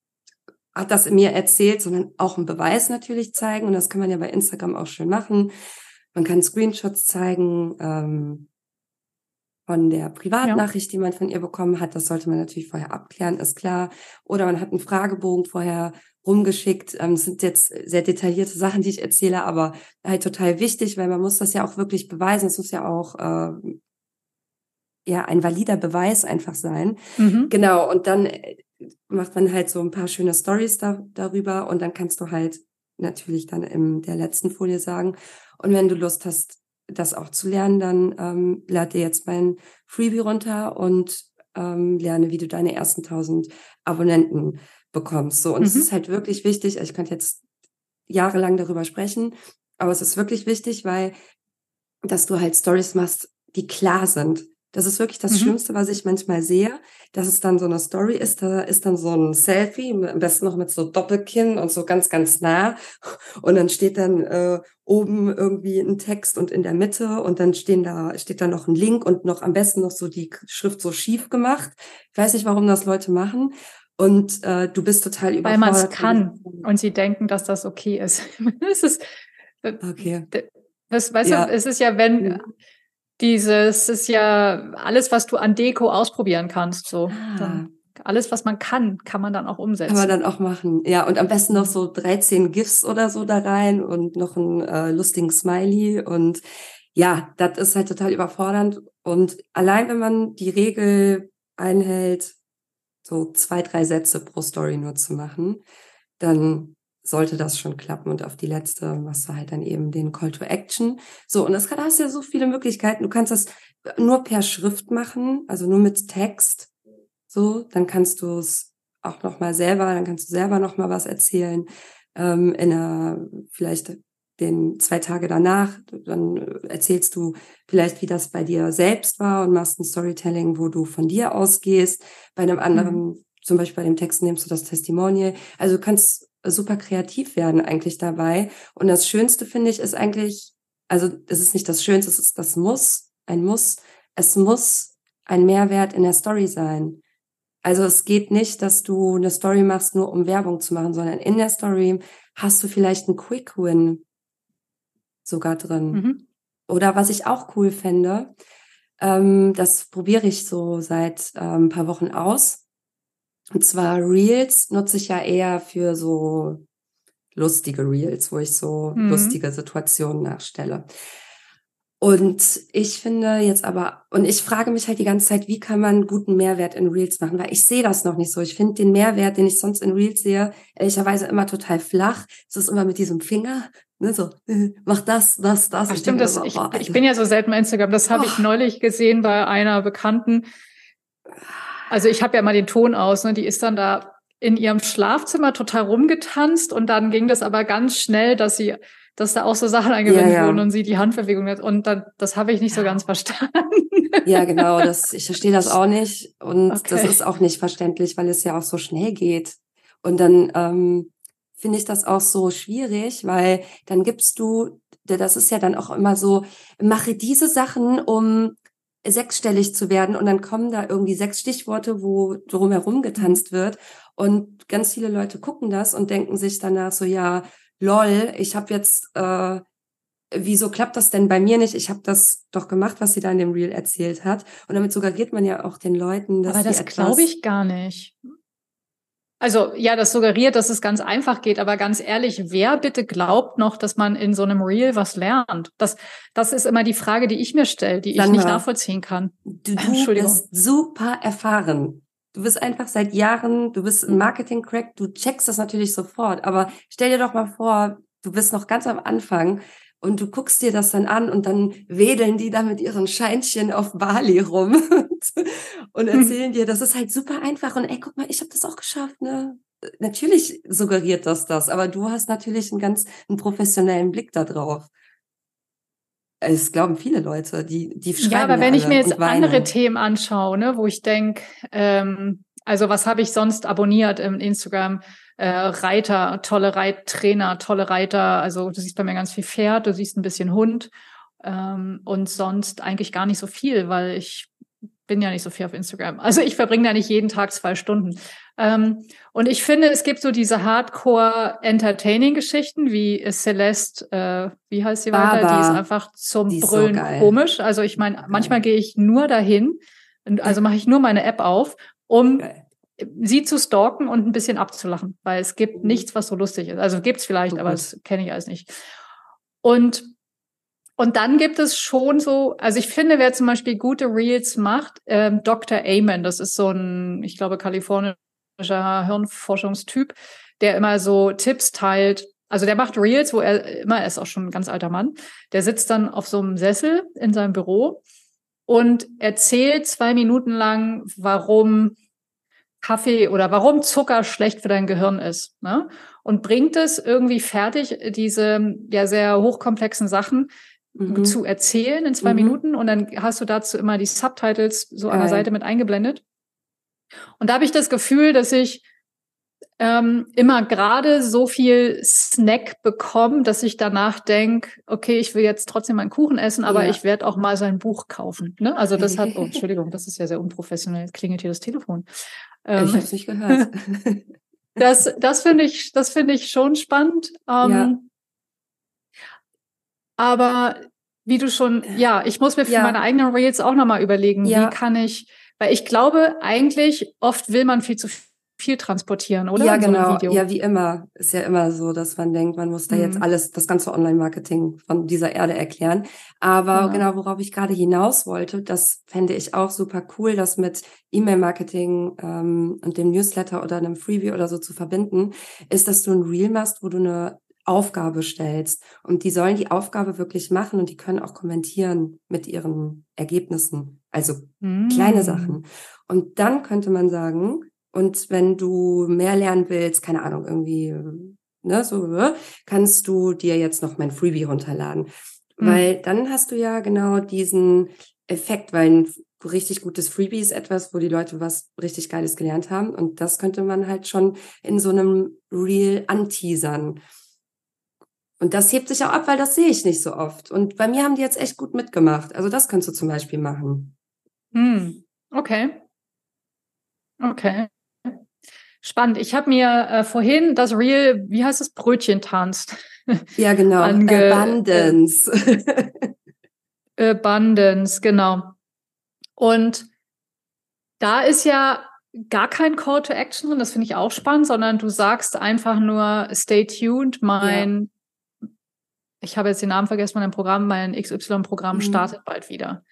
hat das mir erzählt, sondern auch einen Beweis natürlich zeigen und das kann man ja bei Instagram auch schön machen. Man kann Screenshots zeigen, ähm, von der Privatnachricht, ja. die man von ihr bekommen hat. Das sollte man natürlich vorher abklären, ist klar. Oder man hat einen Fragebogen vorher rumgeschickt. Ähm, das sind jetzt sehr detaillierte Sachen, die ich erzähle, aber halt total wichtig, weil man muss das ja auch wirklich beweisen. Es muss ja auch äh, ja ein valider Beweis einfach sein. Mhm. Genau. Und dann äh, macht man halt so ein paar schöne Stories da, darüber und dann kannst du halt natürlich dann in der letzten Folie sagen. Und wenn du Lust hast, das auch zu lernen, dann ähm, lad dir jetzt mein Freebie runter und ähm, lerne, wie du deine ersten 1000 Abonnenten bekommst. So, und mhm. es ist halt wirklich wichtig, also ich könnte jetzt jahrelang darüber sprechen, aber es ist wirklich wichtig, weil, dass du halt Stories machst, die klar sind. Das ist wirklich das mhm. Schlimmste, was ich manchmal sehe, dass es dann so eine Story ist, da ist dann so ein Selfie, am besten noch mit so Doppelkinn und so ganz, ganz nah. Und dann steht dann äh, oben irgendwie ein Text und in der Mitte und dann stehen da, steht da noch ein Link und noch am besten noch so die Schrift so schief gemacht. Ich weiß nicht, warum das Leute machen. Und äh, du bist total überfordert. Weil man es kann und sie denken, dass das okay ist. es ist äh, okay. Das, weißt ja. du, es ist ja, wenn mhm dieses ist ja alles, was du an Deko ausprobieren kannst. So. Ah. alles, was man kann, kann man dann auch umsetzen. Kann man dann auch machen. Ja, und am besten noch so 13 GIFs oder so da rein und noch einen äh, lustigen Smiley. Und ja, das ist halt total überfordernd. Und allein wenn man die Regel einhält, so zwei, drei Sätze pro Story nur zu machen, dann sollte das schon klappen. Und auf die letzte machst du halt dann eben den Call to Action. So, und das kann, hast ja so viele Möglichkeiten. Du kannst das nur per Schrift machen, also nur mit Text. So, dann kannst du es auch nochmal selber, dann kannst du selber nochmal was erzählen. Ähm, in einer, vielleicht den zwei Tage danach, dann erzählst du vielleicht, wie das bei dir selbst war und machst ein Storytelling, wo du von dir ausgehst. Bei einem anderen, mhm. zum Beispiel bei dem Text nimmst du das Testimonial. Also du kannst super kreativ werden eigentlich dabei. Und das Schönste finde ich ist eigentlich, also es ist nicht das Schönste, es ist das Muss, ein Muss. Es muss ein Mehrwert in der Story sein. Also es geht nicht, dass du eine Story machst, nur um Werbung zu machen, sondern in der Story hast du vielleicht einen Quick Win sogar drin. Mhm. Oder was ich auch cool fände, ähm, das probiere ich so seit ähm, ein paar Wochen aus und zwar Reels nutze ich ja eher für so lustige Reels, wo ich so mhm. lustige Situationen nachstelle. Und ich finde jetzt aber, und ich frage mich halt die ganze Zeit, wie kann man guten Mehrwert in Reels machen? Weil ich sehe das noch nicht so. Ich finde den Mehrwert, den ich sonst in Reels sehe, ehrlicherweise immer total flach. Es ist immer mit diesem Finger, ne, so, mach das, das, das. Ach, stimmt, das, ich, ich, bin ja so selten bei Instagram. Das habe oh. ich neulich gesehen bei einer Bekannten. Also ich habe ja mal den Ton aus, ne? die ist dann da in ihrem Schlafzimmer total rumgetanzt und dann ging das aber ganz schnell, dass sie, dass da auch so Sachen eingewendet ja, ja. wurden und sie die Handbewegung hat und dann, das habe ich nicht so ganz verstanden. Ja, genau, das, ich verstehe das auch nicht und okay. das ist auch nicht verständlich, weil es ja auch so schnell geht. Und dann ähm, finde ich das auch so schwierig, weil dann gibst du, das ist ja dann auch immer so, mache diese Sachen, um sechsstellig zu werden und dann kommen da irgendwie sechs Stichworte, wo drumherum getanzt wird und ganz viele Leute gucken das und denken sich danach so, ja, lol, ich habe jetzt, äh, wieso klappt das denn bei mir nicht? Ich habe das doch gemacht, was sie da in dem Reel erzählt hat und damit suggeriert man ja auch den Leuten, dass Aber das glaube ich gar nicht. Also ja, das suggeriert, dass es ganz einfach geht, aber ganz ehrlich, wer bitte glaubt noch, dass man in so einem Reel was lernt? Das, das ist immer die Frage, die ich mir stelle, die ich nicht nachvollziehen kann. Du, du bist super erfahren. Du bist einfach seit Jahren, du bist ein Marketing-Crack, du checkst das natürlich sofort, aber stell dir doch mal vor, du bist noch ganz am Anfang und du guckst dir das dann an und dann wedeln die da mit ihren Scheinchen auf Bali rum und erzählen dir, das ist halt super einfach und ey, guck mal, ich habe das auch geschafft, ne? Natürlich suggeriert das das, aber du hast natürlich einen ganz einen professionellen Blick da drauf. Es glauben viele Leute, die die schreiben Ja, aber wenn ich mir jetzt andere Themen anschaue, ne, wo ich denke, ähm, also was habe ich sonst abonniert im Instagram? Äh, Reiter, tolle Reittrainer, tolle Reiter. Also du siehst bei mir ganz viel Pferd, du siehst ein bisschen Hund ähm, und sonst eigentlich gar nicht so viel, weil ich bin ja nicht so viel auf Instagram. Also ich verbringe da nicht jeden Tag zwei Stunden. Ähm, und ich finde, es gibt so diese Hardcore-Entertaining-Geschichten wie Celeste, äh, wie heißt sie Baba. weiter? Die ist einfach zum ist Brüllen so komisch. Also ich meine, manchmal gehe ich nur dahin, also mache ich nur meine App auf, um geil sie zu stalken und ein bisschen abzulachen, weil es gibt mhm. nichts, was so lustig ist. Also gibt's vielleicht, aber das kenne ich alles nicht. Und und dann gibt es schon so, also ich finde, wer zum Beispiel gute Reels macht, ähm, Dr. Amen, das ist so ein, ich glaube, kalifornischer Hirnforschungstyp, der immer so Tipps teilt. Also der macht Reels, wo er immer, er ist auch schon ein ganz alter Mann, der sitzt dann auf so einem Sessel in seinem Büro und erzählt zwei Minuten lang, warum Kaffee oder warum Zucker schlecht für dein Gehirn ist. Ne? Und bringt es irgendwie fertig, diese ja sehr hochkomplexen Sachen mhm. zu erzählen in zwei mhm. Minuten. Und dann hast du dazu immer die Subtitles so an der Seite mit eingeblendet. Und da habe ich das Gefühl, dass ich ähm, immer gerade so viel Snack bekomme, dass ich danach denke, okay, ich will jetzt trotzdem meinen Kuchen essen, aber ja. ich werde auch mal sein Buch kaufen. Ne? Also das hat, oh, Entschuldigung, das ist ja sehr unprofessionell, klingelt hier das Telefon. Ähm, ich habe es nicht gehört. das das finde ich, das finde ich schon spannend. Ähm, ja. Aber wie du schon, ja, ich muss mir für ja. meine eigenen Reels auch nochmal überlegen, ja. wie kann ich, weil ich glaube, eigentlich oft will man viel zu viel transportieren, oder? Ja, genau. So ja, wie immer. Ist ja immer so, dass man denkt, man muss da mhm. jetzt alles, das ganze Online-Marketing von dieser Erde erklären. Aber ja. genau, worauf ich gerade hinaus wollte, das fände ich auch super cool, das mit E-Mail-Marketing ähm, und dem Newsletter oder einem Freebie oder so zu verbinden, ist, dass du ein Reel machst, wo du eine Aufgabe stellst. Und die sollen die Aufgabe wirklich machen und die können auch kommentieren mit ihren Ergebnissen. Also mm. kleine Sachen. Und dann könnte man sagen, und wenn du mehr lernen willst, keine Ahnung, irgendwie, ne, so, ne, kannst du dir jetzt noch mein Freebie runterladen. Mhm. Weil dann hast du ja genau diesen Effekt, weil ein richtig gutes Freebie ist etwas, wo die Leute was richtig Geiles gelernt haben. Und das könnte man halt schon in so einem Reel anteasern. Und das hebt sich auch ab, weil das sehe ich nicht so oft. Und bei mir haben die jetzt echt gut mitgemacht. Also das könntest du zum Beispiel machen. Hm. Okay. Okay. Spannend. Ich habe mir äh, vorhin das Real, wie heißt es, Brötchen tanzt. Ja, genau. Ange Abundance. Abundance, genau. Und da ist ja gar kein Call to Action drin, das finde ich auch spannend, sondern du sagst einfach nur stay tuned, mein, ja. ich habe jetzt den Namen vergessen, mein Programm, mein XY-Programm mhm. startet bald wieder.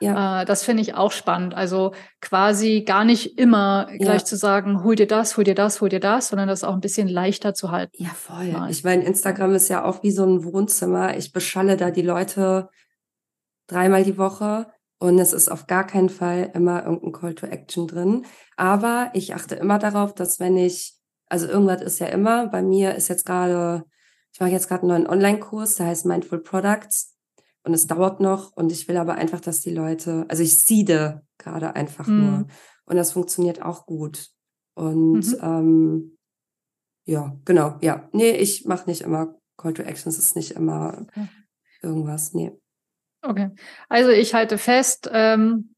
Ja. Äh, das finde ich auch spannend. Also quasi gar nicht immer gleich ja. zu sagen, hol dir das, hol dir das, hol dir das, sondern das auch ein bisschen leichter zu halten. Ja, voll. Mal. Ich meine, Instagram ist ja auch wie so ein Wohnzimmer. Ich beschalle da die Leute dreimal die Woche und es ist auf gar keinen Fall immer irgendein Call to Action drin. Aber ich achte immer darauf, dass wenn ich, also irgendwas ist ja immer, bei mir ist jetzt gerade, ich mache jetzt gerade einen neuen Online-Kurs, der heißt Mindful Products und es dauert noch und ich will aber einfach, dass die Leute, also ich siede gerade einfach mhm. nur und das funktioniert auch gut. Und mhm. ähm, ja, genau, ja. Nee, ich mache nicht immer Call to Action, es ist nicht immer okay. irgendwas, nee. Okay, also ich halte fest, ähm,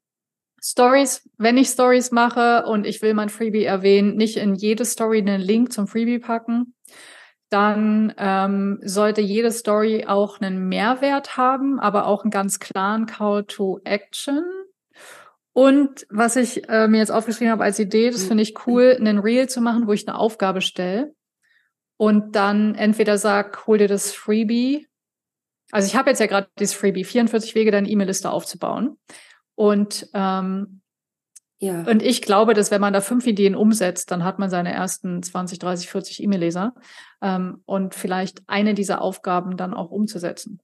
Stories, wenn ich Stories mache und ich will mein Freebie erwähnen, nicht in jede Story einen Link zum Freebie packen, dann ähm, sollte jede Story auch einen Mehrwert haben, aber auch einen ganz klaren Call to Action. Und was ich äh, mir jetzt aufgeschrieben habe als Idee, das finde ich cool, einen Reel zu machen, wo ich eine Aufgabe stelle und dann entweder sag, hol dir das Freebie. Also ich habe jetzt ja gerade dieses Freebie, 44 Wege, deine E-Mail-Liste aufzubauen. Und ähm, ja. Und ich glaube, dass wenn man da fünf Ideen umsetzt, dann hat man seine ersten 20, 30, 40 E-Mail-Leser ähm, und vielleicht eine dieser Aufgaben dann auch umzusetzen.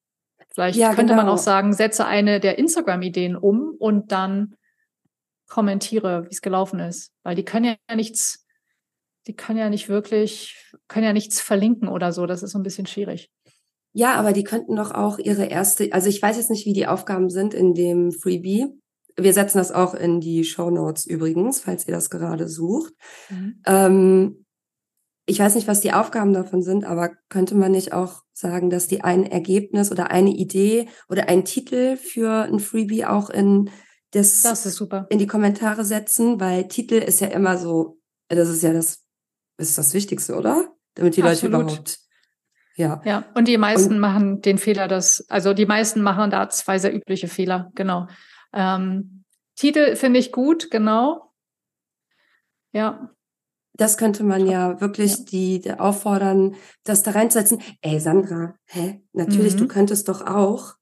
Vielleicht ja, könnte genau. man auch sagen, setze eine der Instagram-Ideen um und dann kommentiere, wie es gelaufen ist. Weil die können ja nichts, die können ja nicht wirklich, können ja nichts verlinken oder so. Das ist so ein bisschen schwierig. Ja, aber die könnten doch auch ihre erste, also ich weiß jetzt nicht, wie die Aufgaben sind in dem Freebie, wir setzen das auch in die Show Notes übrigens, falls ihr das gerade sucht. Mhm. Ähm, ich weiß nicht, was die Aufgaben davon sind, aber könnte man nicht auch sagen, dass die ein Ergebnis oder eine Idee oder ein Titel für ein Freebie auch in das, das in die Kommentare setzen, weil Titel ist ja immer so, das ist ja das, ist das Wichtigste, oder? Damit die Absolut. Leute überhaupt ja. Ja, und die meisten und, machen den Fehler, dass, also die meisten machen da zwei sehr übliche Fehler, genau. Ähm, Titel finde ich gut, genau. Ja. Das könnte man ja wirklich ja. Die, die, auffordern, das da reinzusetzen. Ey, Sandra, hä? Natürlich, mhm. du könntest doch auch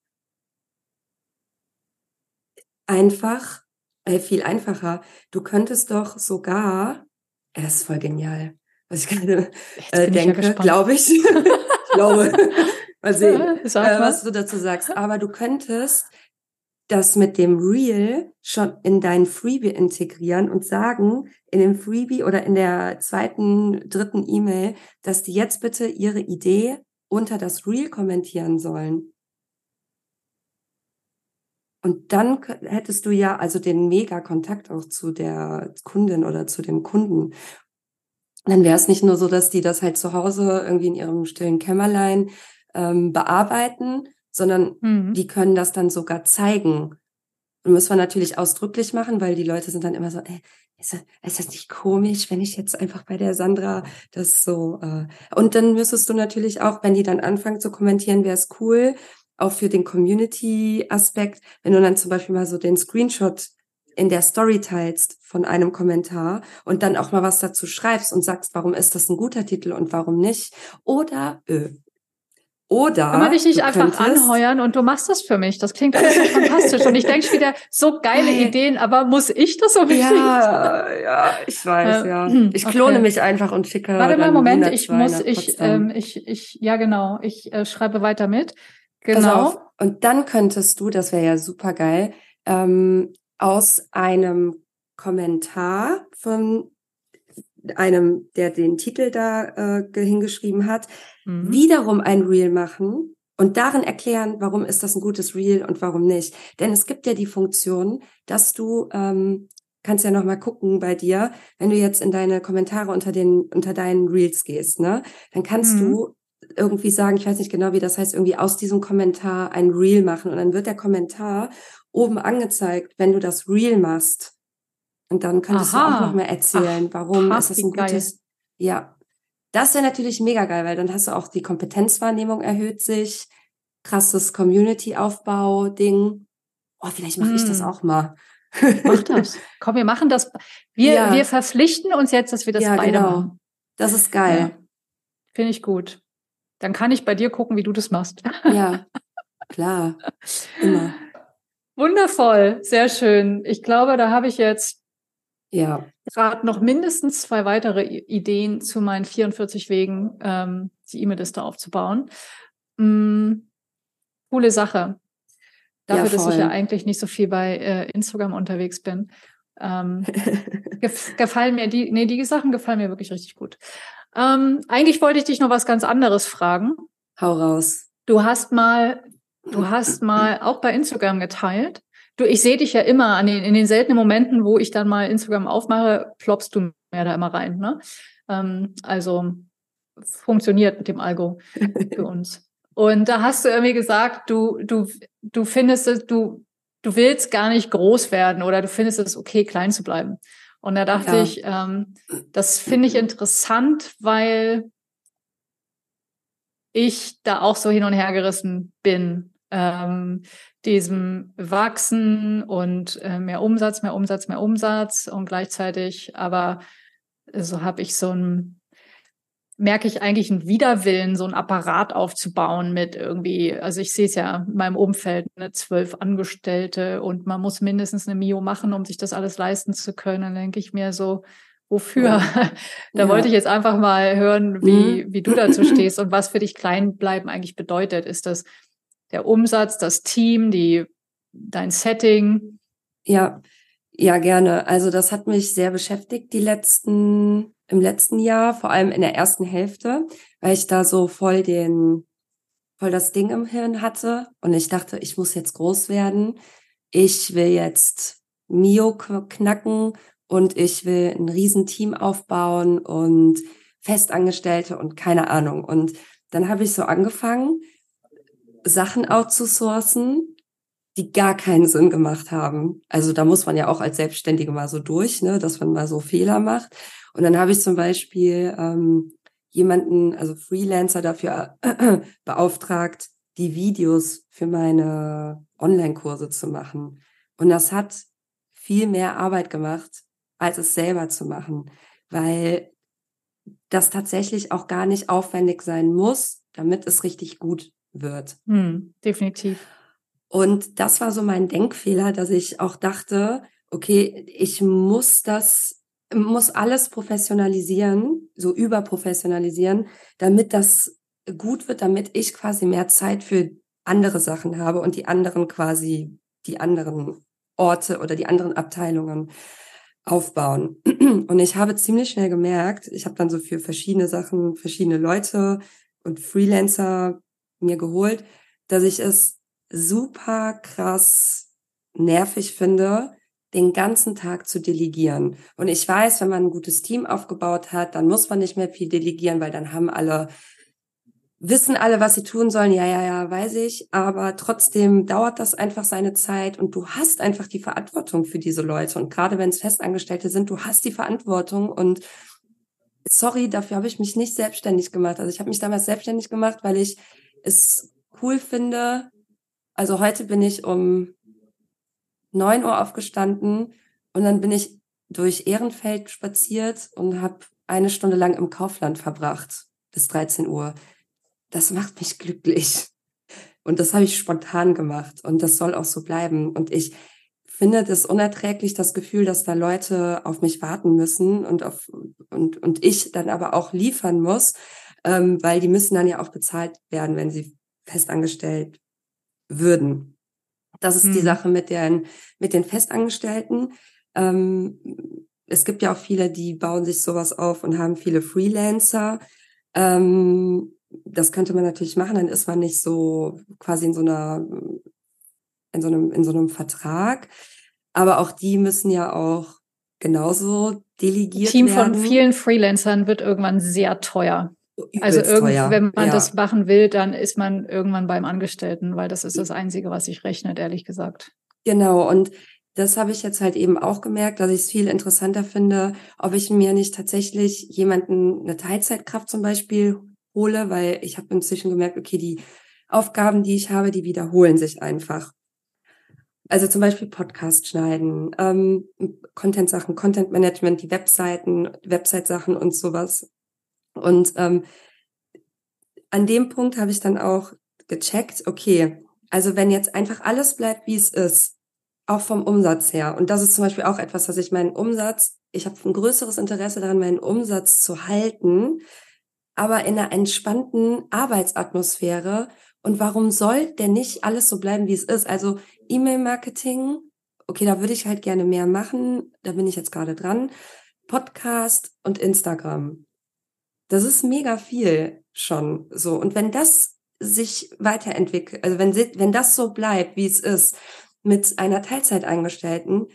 einfach, äh, viel einfacher, du könntest doch sogar, er ist voll genial, was ich gerade äh, denke, ja glaube ich. ich glaube, mal sehen, äh, was du dazu sagst. Aber du könntest das mit dem Real schon in dein Freebie integrieren und sagen in dem Freebie oder in der zweiten, dritten E-Mail, dass die jetzt bitte ihre Idee unter das Real kommentieren sollen. Und dann hättest du ja also den mega Kontakt auch zu der Kundin oder zu dem Kunden. Dann wäre es nicht nur so, dass die das halt zu Hause irgendwie in ihrem stillen Kämmerlein ähm, bearbeiten, sondern mhm. die können das dann sogar zeigen. Und muss man natürlich ausdrücklich machen, weil die Leute sind dann immer so, ey, ist das, ist das nicht komisch, wenn ich jetzt einfach bei der Sandra das so. Äh und dann müsstest du natürlich auch, wenn die dann anfangen zu kommentieren, wäre es cool, auch für den Community-Aspekt, wenn du dann zum Beispiel mal so den Screenshot in der Story teilst von einem Kommentar und dann auch mal was dazu schreibst und sagst, warum ist das ein guter Titel und warum nicht. Oder äh, oder. Kann man dich nicht einfach anheuern und du machst das für mich? Das klingt alles so fantastisch. Und ich denke wieder, so geile Ideen, aber muss ich das unbedingt? Ja, ja, ich weiß, äh, ja. Ich klone okay. mich einfach und schicke. Warte mal, Moment, ich muss, ich, ähm, ich, ich, ja, genau, ich äh, schreibe weiter mit. Genau. Und dann könntest du, das wäre ja super geil, ähm, aus einem Kommentar von einem, der den Titel da äh, hingeschrieben hat, mhm. wiederum ein Reel machen und darin erklären, warum ist das ein gutes Reel und warum nicht. Denn es gibt ja die Funktion, dass du ähm, kannst ja noch mal gucken bei dir, wenn du jetzt in deine Kommentare unter den unter deinen Reels gehst, ne, dann kannst mhm. du irgendwie sagen, ich weiß nicht genau, wie das heißt, irgendwie aus diesem Kommentar ein Reel machen und dann wird der Kommentar oben angezeigt, wenn du das Reel machst. Und dann könntest Aha. du auch noch mal erzählen, Ach, warum krass, ist das ein gutes, geil. ja. Das wäre natürlich mega geil, weil dann hast du auch die Kompetenzwahrnehmung erhöht sich, krasses Community-Aufbau-Ding. Oh, vielleicht mache hm. ich das hm. auch mal. Mach das. Komm, wir machen das. Wir, ja. wir verpflichten uns jetzt, dass wir das ja, beide genau. machen. Das ist geil. Ja. Finde ich gut. Dann kann ich bei dir gucken, wie du das machst. Ja, klar. Immer. Wundervoll, sehr schön. Ich glaube, da habe ich jetzt ja. Gerade noch mindestens zwei weitere Ideen zu meinen 44 Wegen, ähm, die E-Mail-Liste aufzubauen. Mm, coole Sache. Dafür, ja, dass ich ja eigentlich nicht so viel bei äh, Instagram unterwegs bin. Ähm, gef gefallen mir die, nee, die Sachen gefallen mir wirklich richtig gut. Ähm, eigentlich wollte ich dich noch was ganz anderes fragen. Hau raus. Du hast mal, du hast mal auch bei Instagram geteilt, Du, ich sehe dich ja immer an den, in den seltenen Momenten, wo ich dann mal Instagram aufmache, ploppst du mir da immer rein. Ne? Ähm, also funktioniert mit dem Algo für uns. Und da hast du irgendwie gesagt, du, du, du findest es, du, du willst gar nicht groß werden oder du findest es okay, klein zu bleiben. Und da dachte ja. ich, ähm, das finde ich interessant, weil ich da auch so hin und her gerissen bin. Ähm, diesem Wachsen und äh, mehr Umsatz, mehr Umsatz, mehr Umsatz und gleichzeitig aber so habe ich so ein merke ich eigentlich einen Widerwillen, so ein Apparat aufzubauen mit irgendwie, also ich sehe es ja in meinem Umfeld, ne, zwölf Angestellte und man muss mindestens eine Mio machen, um sich das alles leisten zu können. Dann denke ich mir so, wofür? Ja. da ja. wollte ich jetzt einfach mal hören, wie, mhm. wie du dazu stehst und was für dich klein bleiben eigentlich bedeutet. Ist das der Umsatz, das Team, die, dein Setting? Ja, ja, gerne. Also das hat mich sehr beschäftigt die letzten im letzten Jahr, vor allem in der ersten Hälfte, weil ich da so voll den, voll das Ding im Hirn hatte und ich dachte, ich muss jetzt groß werden. Ich will jetzt Mio knacken und ich will ein Riesenteam aufbauen und Festangestellte und keine Ahnung. Und dann habe ich so angefangen, Sachen outzusourcen, die gar keinen Sinn gemacht haben. Also da muss man ja auch als Selbstständige mal so durch, ne, dass man mal so Fehler macht. Und dann habe ich zum Beispiel ähm, jemanden, also Freelancer dafür äh, beauftragt, die Videos für meine Online-Kurse zu machen. Und das hat viel mehr Arbeit gemacht, als es selber zu machen, weil das tatsächlich auch gar nicht aufwendig sein muss, damit es richtig gut wird. Hm, definitiv. Und das war so mein Denkfehler, dass ich auch dachte, okay, ich muss das muss alles professionalisieren, so überprofessionalisieren, damit das gut wird, damit ich quasi mehr Zeit für andere Sachen habe und die anderen quasi die anderen Orte oder die anderen Abteilungen aufbauen. Und ich habe ziemlich schnell gemerkt, ich habe dann so für verschiedene Sachen, verschiedene Leute und Freelancer mir geholt, dass ich es super krass nervig finde, den ganzen Tag zu delegieren. Und ich weiß, wenn man ein gutes Team aufgebaut hat, dann muss man nicht mehr viel delegieren, weil dann haben alle, wissen alle, was sie tun sollen. Ja, ja, ja, weiß ich. Aber trotzdem dauert das einfach seine Zeit und du hast einfach die Verantwortung für diese Leute. Und gerade wenn es Festangestellte sind, du hast die Verantwortung und sorry, dafür habe ich mich nicht selbstständig gemacht. Also ich habe mich damals selbstständig gemacht, weil ich es cool finde. Also heute bin ich um neun Uhr aufgestanden und dann bin ich durch Ehrenfeld spaziert und habe eine Stunde lang im Kaufland verbracht bis 13 Uhr. Das macht mich glücklich. Und das habe ich spontan gemacht und das soll auch so bleiben. Und ich finde das unerträglich, das Gefühl, dass da Leute auf mich warten müssen und auf und, und ich dann aber auch liefern muss, ähm, weil die müssen dann ja auch bezahlt werden, wenn sie festangestellt würden. Das ist hm. die Sache mit den, mit den Festangestellten. Ähm, es gibt ja auch viele, die bauen sich sowas auf und haben viele Freelancer. Ähm, das könnte man natürlich machen, dann ist man nicht so quasi in so einer, in so einem, in so einem Vertrag. Aber auch die müssen ja auch genauso delegiert Team werden. Team von vielen Freelancern wird irgendwann sehr teuer. Also irgend, wenn man ja. das machen will, dann ist man irgendwann beim Angestellten, weil das ist das Einzige, was sich rechnet, ehrlich gesagt. Genau, und das habe ich jetzt halt eben auch gemerkt, dass ich es viel interessanter finde, ob ich mir nicht tatsächlich jemanden, eine Teilzeitkraft zum Beispiel, hole, weil ich habe inzwischen gemerkt, okay, die Aufgaben, die ich habe, die wiederholen sich einfach. Also zum Beispiel Podcast schneiden, ähm, Content-Sachen, Content-Management, die Webseiten, Website-Sachen und sowas. Und ähm, an dem Punkt habe ich dann auch gecheckt, okay, also wenn jetzt einfach alles bleibt, wie es ist, auch vom Umsatz her, und das ist zum Beispiel auch etwas, dass ich meinen Umsatz, ich habe ein größeres Interesse daran, meinen Umsatz zu halten, aber in einer entspannten Arbeitsatmosphäre. Und warum soll denn nicht alles so bleiben, wie es ist? Also E-Mail-Marketing, okay, da würde ich halt gerne mehr machen, da bin ich jetzt gerade dran. Podcast und Instagram. Das ist mega viel schon so. Und wenn das sich weiterentwickelt, also wenn, wenn das so bleibt, wie es ist, mit einer Teilzeitangestellten,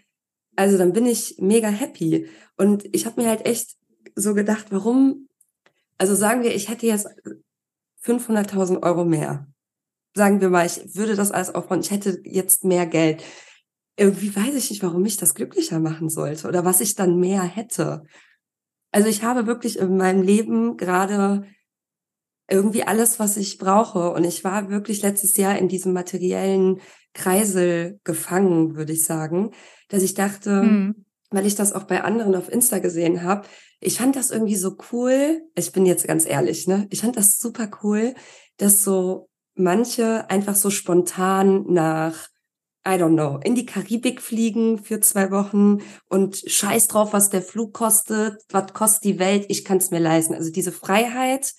also dann bin ich mega happy. Und ich habe mir halt echt so gedacht, warum, also sagen wir, ich hätte jetzt 500.000 Euro mehr. Sagen wir mal, ich würde das alles aufbauen, ich hätte jetzt mehr Geld. Irgendwie weiß ich nicht, warum mich das glücklicher machen sollte oder was ich dann mehr hätte. Also ich habe wirklich in meinem Leben gerade irgendwie alles, was ich brauche. Und ich war wirklich letztes Jahr in diesem materiellen Kreisel gefangen, würde ich sagen, dass ich dachte, mhm. weil ich das auch bei anderen auf Insta gesehen habe, ich fand das irgendwie so cool. Ich bin jetzt ganz ehrlich, ne? Ich fand das super cool, dass so manche einfach so spontan nach I don't know, in die Karibik fliegen für zwei Wochen und scheiß drauf, was der Flug kostet, was kostet die Welt, ich kann es mir leisten. Also diese Freiheit,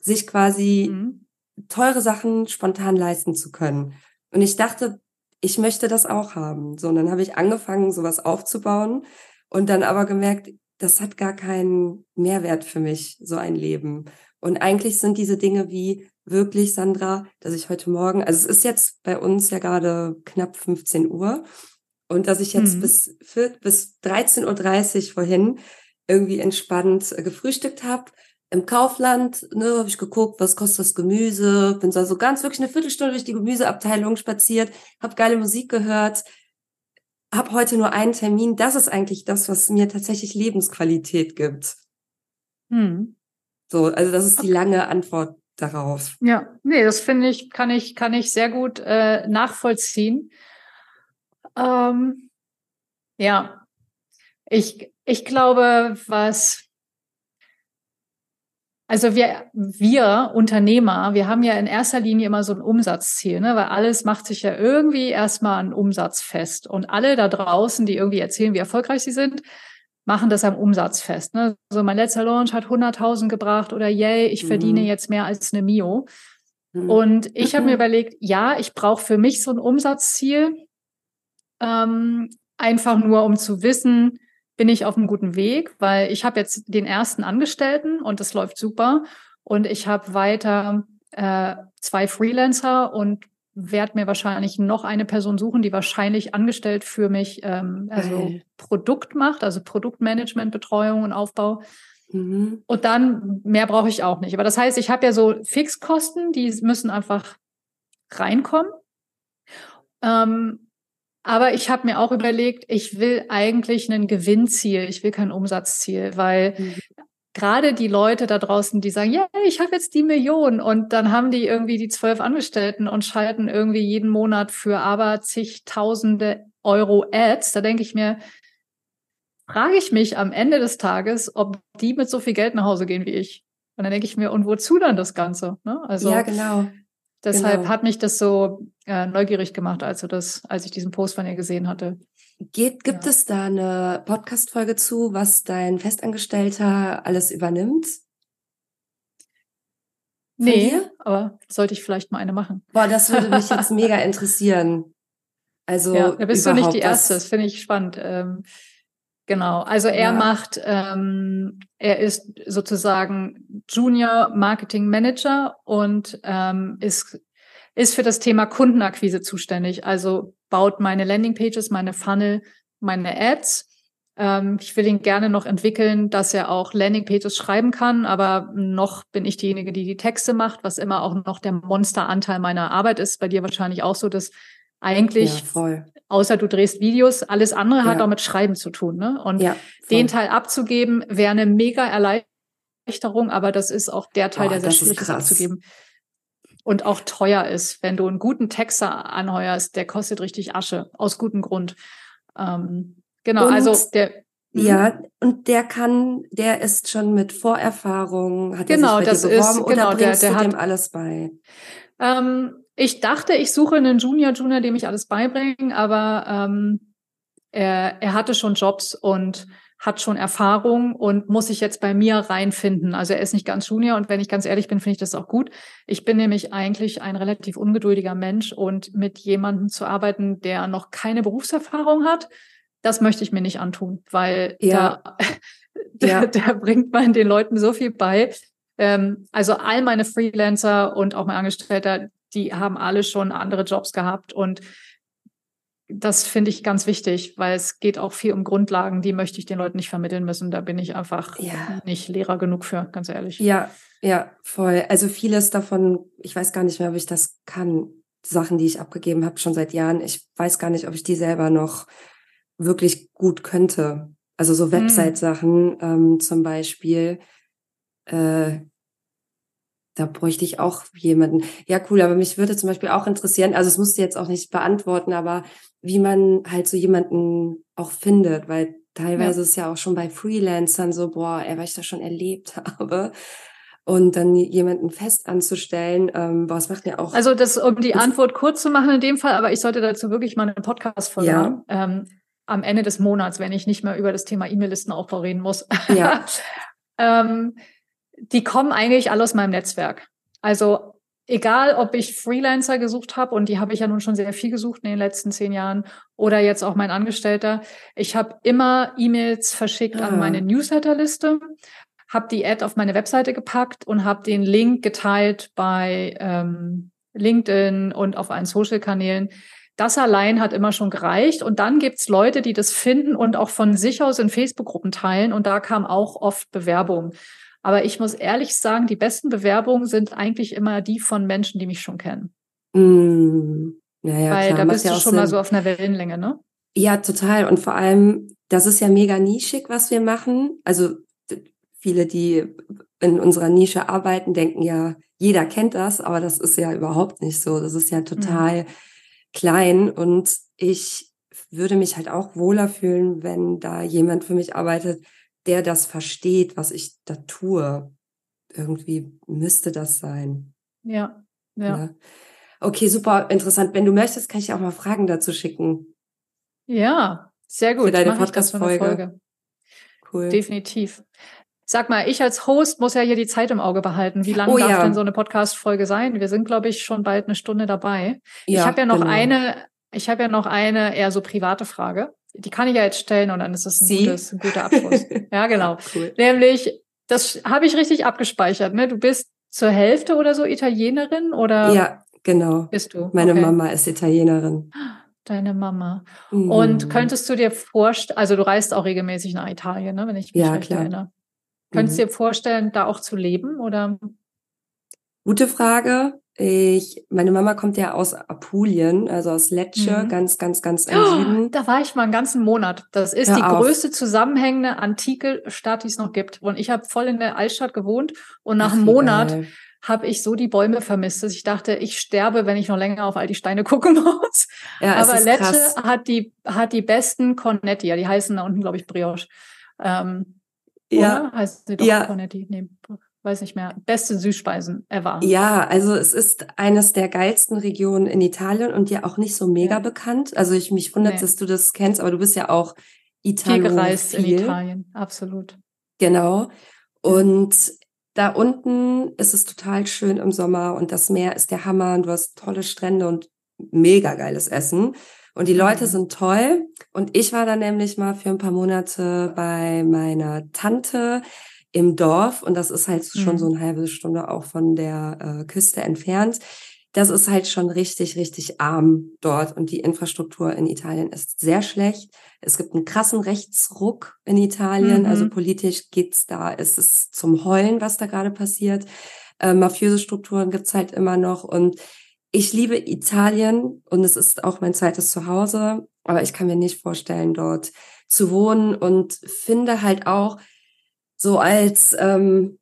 sich quasi mhm. teure Sachen spontan leisten zu können. Und ich dachte, ich möchte das auch haben. So, und dann habe ich angefangen, sowas aufzubauen und dann aber gemerkt, das hat gar keinen Mehrwert für mich, so ein Leben. Und eigentlich sind diese Dinge wie wirklich, Sandra, dass ich heute Morgen, also es ist jetzt bei uns ja gerade knapp 15 Uhr und dass ich jetzt mhm. bis, bis 13.30 Uhr vorhin irgendwie entspannt äh, gefrühstückt habe. Im Kaufland, ne, habe ich geguckt, was kostet das Gemüse, bin so also ganz wirklich eine Viertelstunde durch die Gemüseabteilung spaziert, habe geile Musik gehört, habe heute nur einen Termin. Das ist eigentlich das, was mir tatsächlich Lebensqualität gibt. Hm. So, also das ist die lange Antwort darauf. Ja, nee, das finde ich, kann ich, kann ich sehr gut äh, nachvollziehen. Ähm, ja, ich, ich glaube, was also wir, wir Unternehmer, wir haben ja in erster Linie immer so ein Umsatzziel, ne? weil alles macht sich ja irgendwie erstmal an Umsatz fest. Und alle da draußen, die irgendwie erzählen, wie erfolgreich sie sind, machen das am Umsatz fest. Ne? Also mein letzter Launch hat 100.000 gebracht oder yay, ich mhm. verdiene jetzt mehr als eine Mio. Mhm. Und ich habe mir überlegt, ja, ich brauche für mich so ein Umsatzziel, ähm, einfach nur um zu wissen, bin ich auf einem guten Weg, weil ich habe jetzt den ersten Angestellten und das läuft super. Und ich habe weiter äh, zwei Freelancer und werde mir wahrscheinlich noch eine Person suchen, die wahrscheinlich angestellt für mich ähm, also Geil. Produkt macht, also Produktmanagement, Betreuung und Aufbau. Mhm. Und dann mehr brauche ich auch nicht. Aber das heißt, ich habe ja so Fixkosten, die müssen einfach reinkommen. Ähm, aber ich habe mir auch überlegt, ich will eigentlich ein Gewinnziel, ich will kein Umsatzziel, weil mhm. Gerade die Leute da draußen, die sagen, ja, ich habe jetzt die Million und dann haben die irgendwie die zwölf Angestellten und schalten irgendwie jeden Monat für aber zigtausende Euro Ads, da denke ich mir, frage ich mich am Ende des Tages, ob die mit so viel Geld nach Hause gehen wie ich. Und dann denke ich mir, und wozu dann das Ganze? Ne? Also, ja, genau. Deshalb genau. hat mich das so äh, neugierig gemacht, als, du das, als ich diesen Post von ihr gesehen hatte. Geht, gibt ja. es da eine Podcast-Folge zu, was dein Festangestellter alles übernimmt? Nee, dir? aber sollte ich vielleicht mal eine machen. Boah, das würde mich jetzt mega interessieren. Also ja, da bist du nicht die Erste, das, das finde ich spannend. Ähm, Genau, also er ja. macht, ähm, er ist sozusagen Junior Marketing Manager und ähm, ist, ist für das Thema Kundenakquise zuständig. Also baut meine Landingpages, meine Funnel, meine Ads. Ähm, ich will ihn gerne noch entwickeln, dass er auch Landingpages schreiben kann, aber noch bin ich diejenige, die die Texte macht, was immer auch noch der Monsteranteil meiner Arbeit ist. Bei dir wahrscheinlich auch so, dass eigentlich, ja, außer du drehst Videos, alles andere ja. hat auch mit Schreiben zu tun. Ne? Und ja, den Teil abzugeben, wäre eine mega Erleichterung, aber das ist auch der Teil, oh, der sehr schwierig ist abzugeben. Und auch teuer ist, wenn du einen guten Texter anheuerst, der kostet richtig Asche, aus gutem Grund. Ähm, genau, und, also der. Hm? Ja, und der kann, der ist schon mit Vorerfahrung, hat genau, er sich bei das ist, genau, oder bringst der, der du hat, dem alles bei? Ähm, ich dachte, ich suche einen Junior, Junior, dem ich alles beibringe, aber ähm, er, er hatte schon Jobs und hat schon Erfahrung und muss sich jetzt bei mir reinfinden. Also er ist nicht ganz Junior und wenn ich ganz ehrlich bin, finde ich das auch gut. Ich bin nämlich eigentlich ein relativ ungeduldiger Mensch und mit jemandem zu arbeiten, der noch keine Berufserfahrung hat, das möchte ich mir nicht antun, weil ja. da, ja. der bringt man den Leuten so viel bei. Ähm, also all meine Freelancer und auch mein Angestellter, die haben alle schon andere Jobs gehabt und das finde ich ganz wichtig, weil es geht auch viel um Grundlagen, die möchte ich den Leuten nicht vermitteln müssen. Da bin ich einfach ja. nicht Lehrer genug für, ganz ehrlich. Ja, ja, voll. Also vieles davon, ich weiß gar nicht mehr, ob ich das kann. Sachen, die ich abgegeben habe, schon seit Jahren. Ich weiß gar nicht, ob ich die selber noch wirklich gut könnte. Also so hm. Website-Sachen ähm, zum Beispiel. Äh, da bräuchte ich auch jemanden. Ja, cool, aber mich würde zum Beispiel auch interessieren, also es musst du jetzt auch nicht beantworten, aber wie man halt so jemanden auch findet, weil teilweise ja. ist ja auch schon bei Freelancern so, boah, ey, was ich da schon erlebt habe. Und dann jemanden fest anzustellen, ähm, boah, es macht mir auch. Also das, um die Antwort kurz zu machen in dem Fall, aber ich sollte dazu wirklich mal eine Podcast-Folge ja. haben. Ähm, am Ende des Monats, wenn ich nicht mehr über das Thema E-Mail-Listenaufbau reden muss. Ja. ähm, die kommen eigentlich alle aus meinem Netzwerk. Also egal, ob ich Freelancer gesucht habe, und die habe ich ja nun schon sehr viel gesucht in den letzten zehn Jahren, oder jetzt auch mein Angestellter, ich habe immer E-Mails verschickt ah. an meine Newsletterliste, habe die Ad auf meine Webseite gepackt und habe den Link geteilt bei ähm, LinkedIn und auf allen Social-Kanälen. Das allein hat immer schon gereicht. Und dann gibt's Leute, die das finden und auch von sich aus in Facebook-Gruppen teilen. Und da kam auch oft Bewerbung. Aber ich muss ehrlich sagen, die besten Bewerbungen sind eigentlich immer die von Menschen, die mich schon kennen. Mm, ja, Weil klar, da bist du ja schon Sinn. mal so auf einer Wellenlänge, ne? Ja, total. Und vor allem, das ist ja mega nischig, was wir machen. Also viele, die in unserer Nische arbeiten, denken ja, jeder kennt das, aber das ist ja überhaupt nicht so. Das ist ja total mhm. klein und ich würde mich halt auch wohler fühlen, wenn da jemand für mich arbeitet, der das versteht, was ich da tue. Irgendwie müsste das sein. Ja, ja. ja. Okay, super interessant. Wenn du möchtest, kann ich auch mal Fragen dazu schicken. Ja, sehr gut. Für deine Podcast-Folge. Cool. Definitiv. Sag mal, ich als Host muss ja hier die Zeit im Auge behalten. Wie lange oh, darf ja. denn so eine Podcast-Folge sein? Wir sind, glaube ich, schon bald eine Stunde dabei. Ja, ich habe ja noch genau. eine, ich habe ja noch eine eher so private Frage die kann ich ja jetzt stellen und dann ist das ein, gutes, ein guter Abschluss. ja, genau. Cool. Nämlich, das habe ich richtig abgespeichert. Ne? Du bist zur Hälfte oder so Italienerin oder? Ja, genau. Bist du? Meine okay. Mama ist Italienerin. Deine Mama. Mhm. Und könntest du dir vorstellen, also du reist auch regelmäßig nach Italien, ne, wenn ich mich ja, recht klar. erinnere. Könntest du mhm. dir vorstellen, da auch zu leben oder? Gute Frage. Ich, meine Mama kommt ja aus Apulien, also aus Lecce, mhm. ganz, ganz, ganz im oh, Süden. Da war ich mal einen ganzen Monat. Das ist Hör die auf. größte zusammenhängende antike Stadt, die es noch gibt. Und ich habe voll in der Altstadt gewohnt und nach Ach, einem Monat habe ich so die Bäume vermisst, dass ich dachte, ich sterbe, wenn ich noch länger auf all die Steine gucken muss. Ja, Aber Lecce hat die, hat die besten Cornetti, ja, die heißen da unten, glaube ich, Brioche. Ähm, ja. Oder? Heißt sie doch ja. Cornetti? Nee, weiß nicht mehr, beste Süßspeisen ever. Ja, also es ist eines der geilsten Regionen in Italien und ja auch nicht so mega ja. bekannt. Also ich mich wundert, nee. dass du das kennst, aber du bist ja auch Italien. Viel gereist in Italien, absolut. Genau. Und da unten ist es total schön im Sommer und das Meer ist der Hammer und du hast tolle Strände und mega geiles Essen. Und die Leute mhm. sind toll. Und ich war da nämlich mal für ein paar Monate bei meiner Tante im Dorf und das ist halt mhm. schon so eine halbe Stunde auch von der äh, Küste entfernt. Das ist halt schon richtig, richtig arm dort und die Infrastruktur in Italien ist sehr schlecht. Es gibt einen krassen Rechtsruck in Italien, also mhm. also politisch geht's da, ist es zum Heulen, was da gerade passiert. Äh, mafiöse Strukturen gibt's halt immer noch und ich liebe Italien und es ist auch mein zweites Zuhause, aber ich kann mir nicht vorstellen, dort zu wohnen und finde halt auch, so als, ähm,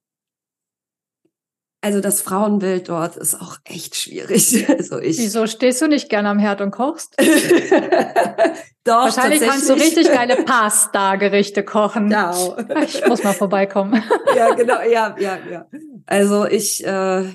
also das Frauenbild dort ist auch echt schwierig. Also ich. Wieso stehst du nicht gerne am Herd und kochst? Doch, Wahrscheinlich kannst du richtig geile Pasta-Gerichte kochen. Genau. Ich muss mal vorbeikommen. ja, genau, ja, ja, ja. Also ich äh,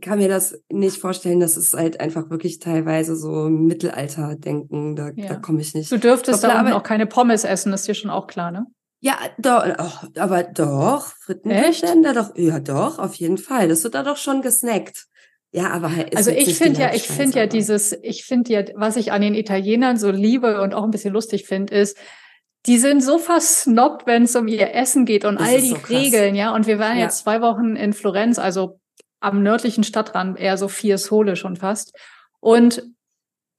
kann mir das nicht vorstellen. Das ist halt einfach wirklich teilweise so Mittelalter-Denken. Da, ja. da komme ich nicht. Du dürftest da auch keine Pommes essen, ist dir schon auch klar, ne? Ja, doch, oh, aber doch, Frittenständer doch, ja doch, auf jeden Fall. Das wird da doch schon gesnackt. Ja, aber halt also ich finde ja, ich finde ja dieses, ich finde ja, was ich an den Italienern so liebe und auch ein bisschen lustig finde, ist, die sind so versnobbt, wenn es um ihr Essen geht und das all die so Regeln, ja. Und wir waren ja. jetzt zwei Wochen in Florenz, also am nördlichen Stadtrand, eher so vier Sole schon fast. Und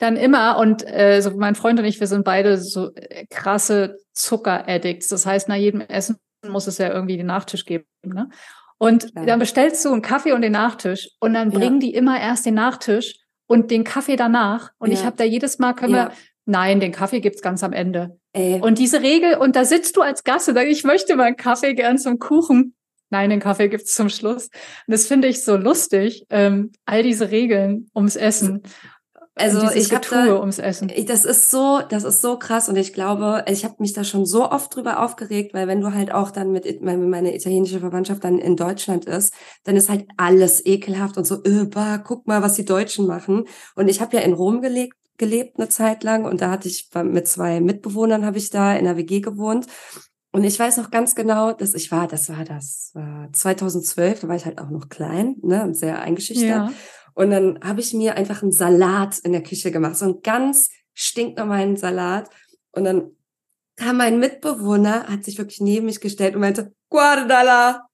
dann immer, und äh, so mein Freund und ich, wir sind beide so äh, krasse Zucker-Addicts. Das heißt, nach jedem Essen muss es ja irgendwie den Nachtisch geben. Ne? Und ja. dann bestellst du einen Kaffee und den Nachtisch und dann bringen ja. die immer erst den Nachtisch und den Kaffee danach. Und ja. ich habe da jedes Mal, können wir, nein, den Kaffee gibt's ganz am Ende. Ey. Und diese Regel, und da sitzt du als Gast und sagst, ich möchte meinen Kaffee gern zum Kuchen. Nein, den Kaffee gibt's zum Schluss. Und das finde ich so lustig, ähm, all diese Regeln ums Essen. Also ich habe da, ums Essen. Das ist so, das ist so krass und ich glaube, ich habe mich da schon so oft drüber aufgeregt, weil wenn du halt auch dann mit wenn meine italienische Verwandtschaft dann in Deutschland ist, dann ist halt alles ekelhaft und so, öh, bah, guck mal, was die Deutschen machen. Und ich habe ja in Rom gelebt, gelebt eine Zeit lang und da hatte ich mit zwei Mitbewohnern habe ich da in der WG gewohnt und ich weiß noch ganz genau, dass ich war, das war das war 2012, da war ich halt auch noch klein, ne, und sehr eingeschüchtert. Ja. Und dann habe ich mir einfach einen Salat in der Küche gemacht, so einen ganz stinknormalen Salat. Und dann kam mein Mitbewohner, hat sich wirklich neben mich gestellt und meinte, guardala,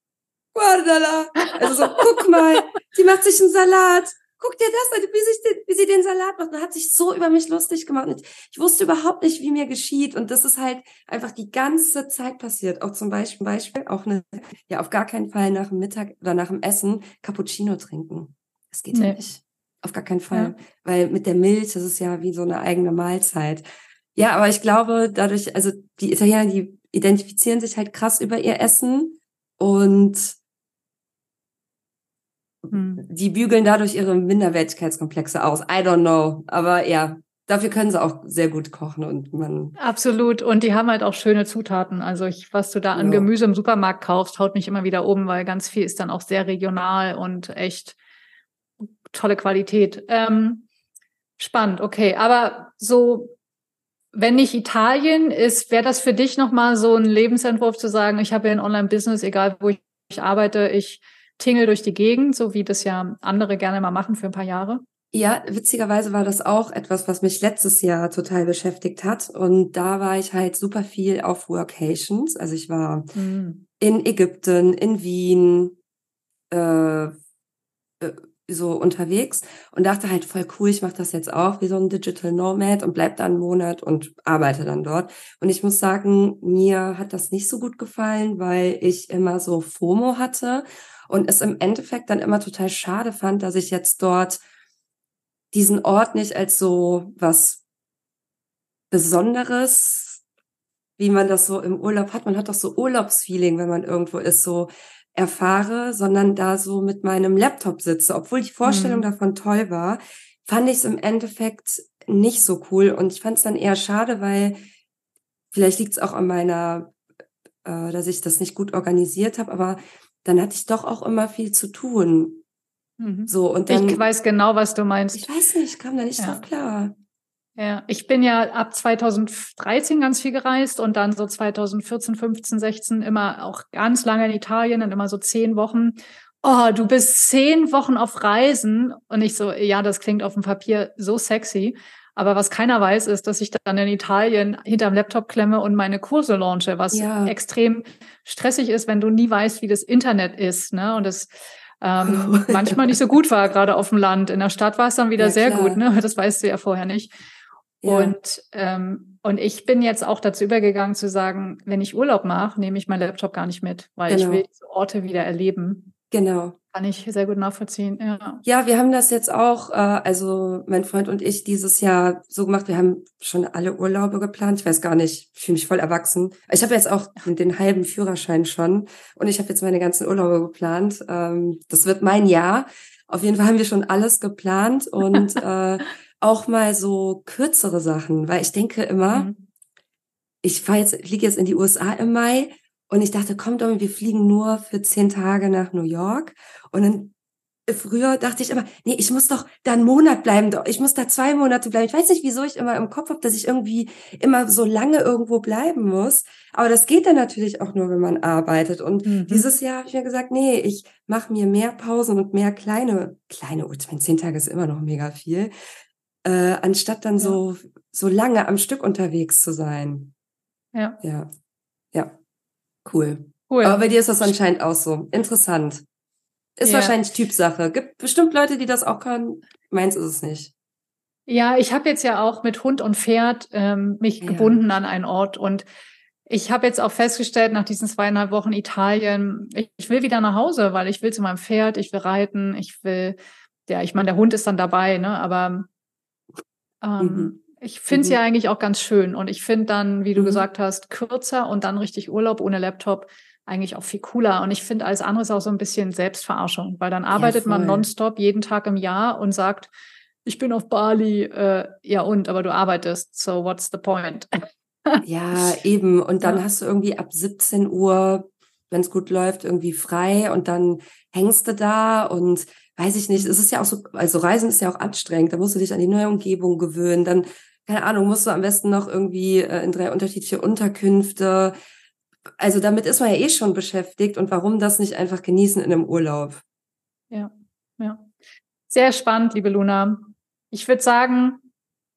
guardala. Also so, guck mal, die macht sich einen Salat. Guck dir das an, wie, sich den, wie sie den Salat macht. Und hat sich so über mich lustig gemacht. Und ich wusste überhaupt nicht, wie mir geschieht. Und das ist halt einfach die ganze Zeit passiert. Auch zum Beispiel, Beispiel auch eine, ja, auf gar keinen Fall nach dem Mittag oder nach dem Essen Cappuccino trinken. Das geht nee. ja nicht. Auf gar keinen Fall. Ja. Weil mit der Milch, das ist ja wie so eine eigene Mahlzeit. Ja, aber ich glaube, dadurch, also die Italiener, die identifizieren sich halt krass über ihr Essen und hm. die bügeln dadurch ihre Minderwertigkeitskomplexe aus. I don't know. Aber ja, dafür können sie auch sehr gut kochen und man. Absolut. Und die haben halt auch schöne Zutaten. Also ich, was du da an ja. Gemüse im Supermarkt kaufst, haut mich immer wieder um, weil ganz viel ist dann auch sehr regional und echt tolle Qualität. Ähm, spannend, okay. Aber so, wenn nicht Italien ist, wäre das für dich nochmal so ein Lebensentwurf zu sagen, ich habe ja ein Online-Business, egal wo ich, ich arbeite, ich tingle durch die Gegend, so wie das ja andere gerne mal machen für ein paar Jahre? Ja, witzigerweise war das auch etwas, was mich letztes Jahr total beschäftigt hat. Und da war ich halt super viel auf Workations. Also ich war mhm. in Ägypten, in Wien, äh, äh so unterwegs und dachte halt voll cool, ich mache das jetzt auch wie so ein Digital Nomad und bleib da einen Monat und arbeite dann dort. Und ich muss sagen, mir hat das nicht so gut gefallen, weil ich immer so FOMO hatte und es im Endeffekt dann immer total schade fand, dass ich jetzt dort diesen Ort nicht als so was Besonderes, wie man das so im Urlaub hat. Man hat doch so Urlaubsfeeling, wenn man irgendwo ist, so erfahre, sondern da so mit meinem Laptop sitze. Obwohl die Vorstellung mhm. davon toll war, fand ich es im Endeffekt nicht so cool. Und ich fand es dann eher schade, weil vielleicht liegt es auch an meiner, äh, dass ich das nicht gut organisiert habe, aber dann hatte ich doch auch immer viel zu tun. Mhm. So, und dann, ich weiß genau, was du meinst. Ich weiß nicht, kam da nicht ja. drauf klar. Ja, ich bin ja ab 2013 ganz viel gereist und dann so 2014, 15, 16 immer auch ganz lange in Italien und immer so zehn Wochen. Oh, du bist zehn Wochen auf Reisen. Und ich so, ja, das klingt auf dem Papier so sexy. Aber was keiner weiß, ist, dass ich dann in Italien hinterm Laptop klemme und meine Kurse launche, was ja. extrem stressig ist, wenn du nie weißt, wie das Internet ist. Ne? Und das ähm, manchmal nicht so gut war, gerade auf dem Land. In der Stadt war es dann wieder ja, sehr klar. gut, ne? Das weißt du ja vorher nicht. Ja. Und, ähm, und ich bin jetzt auch dazu übergegangen zu sagen, wenn ich Urlaub mache, nehme ich meinen Laptop gar nicht mit, weil genau. ich will diese Orte wieder erleben. Genau. Kann ich sehr gut nachvollziehen, ja. Ja, wir haben das jetzt auch, äh, also mein Freund und ich dieses Jahr so gemacht, wir haben schon alle Urlaube geplant. Ich weiß gar nicht, ich fühle mich voll erwachsen. Ich habe jetzt auch den halben Führerschein schon und ich habe jetzt meine ganzen Urlaube geplant. Ähm, das wird mein Jahr. Auf jeden Fall haben wir schon alles geplant und äh, auch mal so kürzere Sachen, weil ich denke immer, mhm. ich fahre jetzt, fliege jetzt in die USA im Mai und ich dachte, komm Domi, wir fliegen nur für zehn Tage nach New York. Und dann früher dachte ich immer, nee, ich muss doch da einen Monat bleiben, ich muss da zwei Monate bleiben. Ich weiß nicht, wieso ich immer im Kopf habe, dass ich irgendwie immer so lange irgendwo bleiben muss. Aber das geht dann natürlich auch nur, wenn man arbeitet. Und mhm. dieses Jahr habe ich mir gesagt, nee, ich mache mir mehr Pausen und mehr kleine, kleine, ich meine, zehn Tage ist immer noch mega viel, äh, anstatt dann ja. so, so lange am Stück unterwegs zu sein. Ja. Ja. Ja. Cool. Cool. Aber bei dir ist das anscheinend auch so. Interessant. Ist ja. wahrscheinlich Typsache. Gibt bestimmt Leute, die das auch können. Meins ist es nicht. Ja, ich habe jetzt ja auch mit Hund und Pferd ähm, mich ja. gebunden an einen Ort und ich habe jetzt auch festgestellt nach diesen zweieinhalb Wochen Italien, ich, ich, will wieder nach Hause, weil ich will zu meinem Pferd, ich will reiten, ich will, ja, ich meine, der Hund ist dann dabei, ne? Aber ähm, mhm. Ich finde es mhm. ja eigentlich auch ganz schön. Und ich finde dann, wie du mhm. gesagt hast, kürzer und dann richtig Urlaub ohne Laptop eigentlich auch viel cooler. Und ich finde alles andere ist auch so ein bisschen Selbstverarschung, weil dann arbeitet voll. man nonstop jeden Tag im Jahr und sagt, ich bin auf Bali, äh, ja und, aber du arbeitest, so what's the point? Ja, eben. Und dann Ja. hast du irgendwie ab 17 Uhr, wenn es gut läuft, irgendwie frei und dann hängst du da und weiß ich nicht, es ist ja auch so, also Reisen ist ja auch anstrengend, da musst du dich an die neue Umgebung gewöhnen, dann, keine Ahnung, musst du am besten noch irgendwie äh, in drei unterschiedliche Unterkünfte. Also damit ist man ja eh schon beschäftigt und warum das nicht einfach genießen in einem Urlaub? Ja, ja. Sehr spannend, liebe Luna. Ich würde sagen,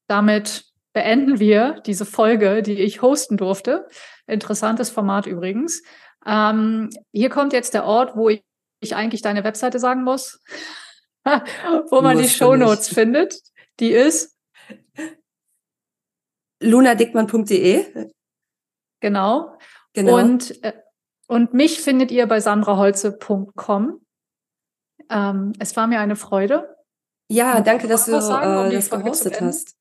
damit beenden wir diese Folge, die ich hosten durfte. Interessantes Format übrigens. Ähm, hier kommt jetzt der Ort, wo ich, ich eigentlich deine Webseite sagen muss, wo man die Shownotes nicht. findet. Die ist, lunadickmann.de, genau. genau. Und, äh, und mich findet ihr bei sandraholze.com. Ähm, es war mir eine Freude. ja, danke, dass du sagen, um äh, das gehostet hast.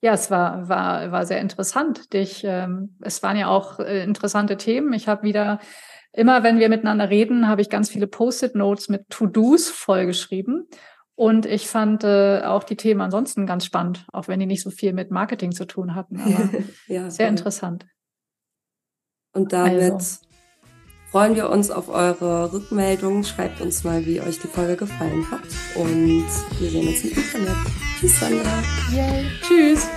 Ja, es war, war, war sehr interessant. Dich, ähm, es waren ja auch äh, interessante Themen. Ich habe wieder, immer wenn wir miteinander reden, habe ich ganz viele Post-it-Notes mit To-Dos vollgeschrieben. Und ich fand äh, auch die Themen ansonsten ganz spannend, auch wenn die nicht so viel mit Marketing zu tun hatten. Aber ja, sehr voll. interessant. Und damit Also. freuen wir uns auf eure Rückmeldungen. Schreibt uns mal, wie euch die Folge gefallen hat. Und wir sehen uns im Internet. Tschüss, Sandra. Yay. Tschüss.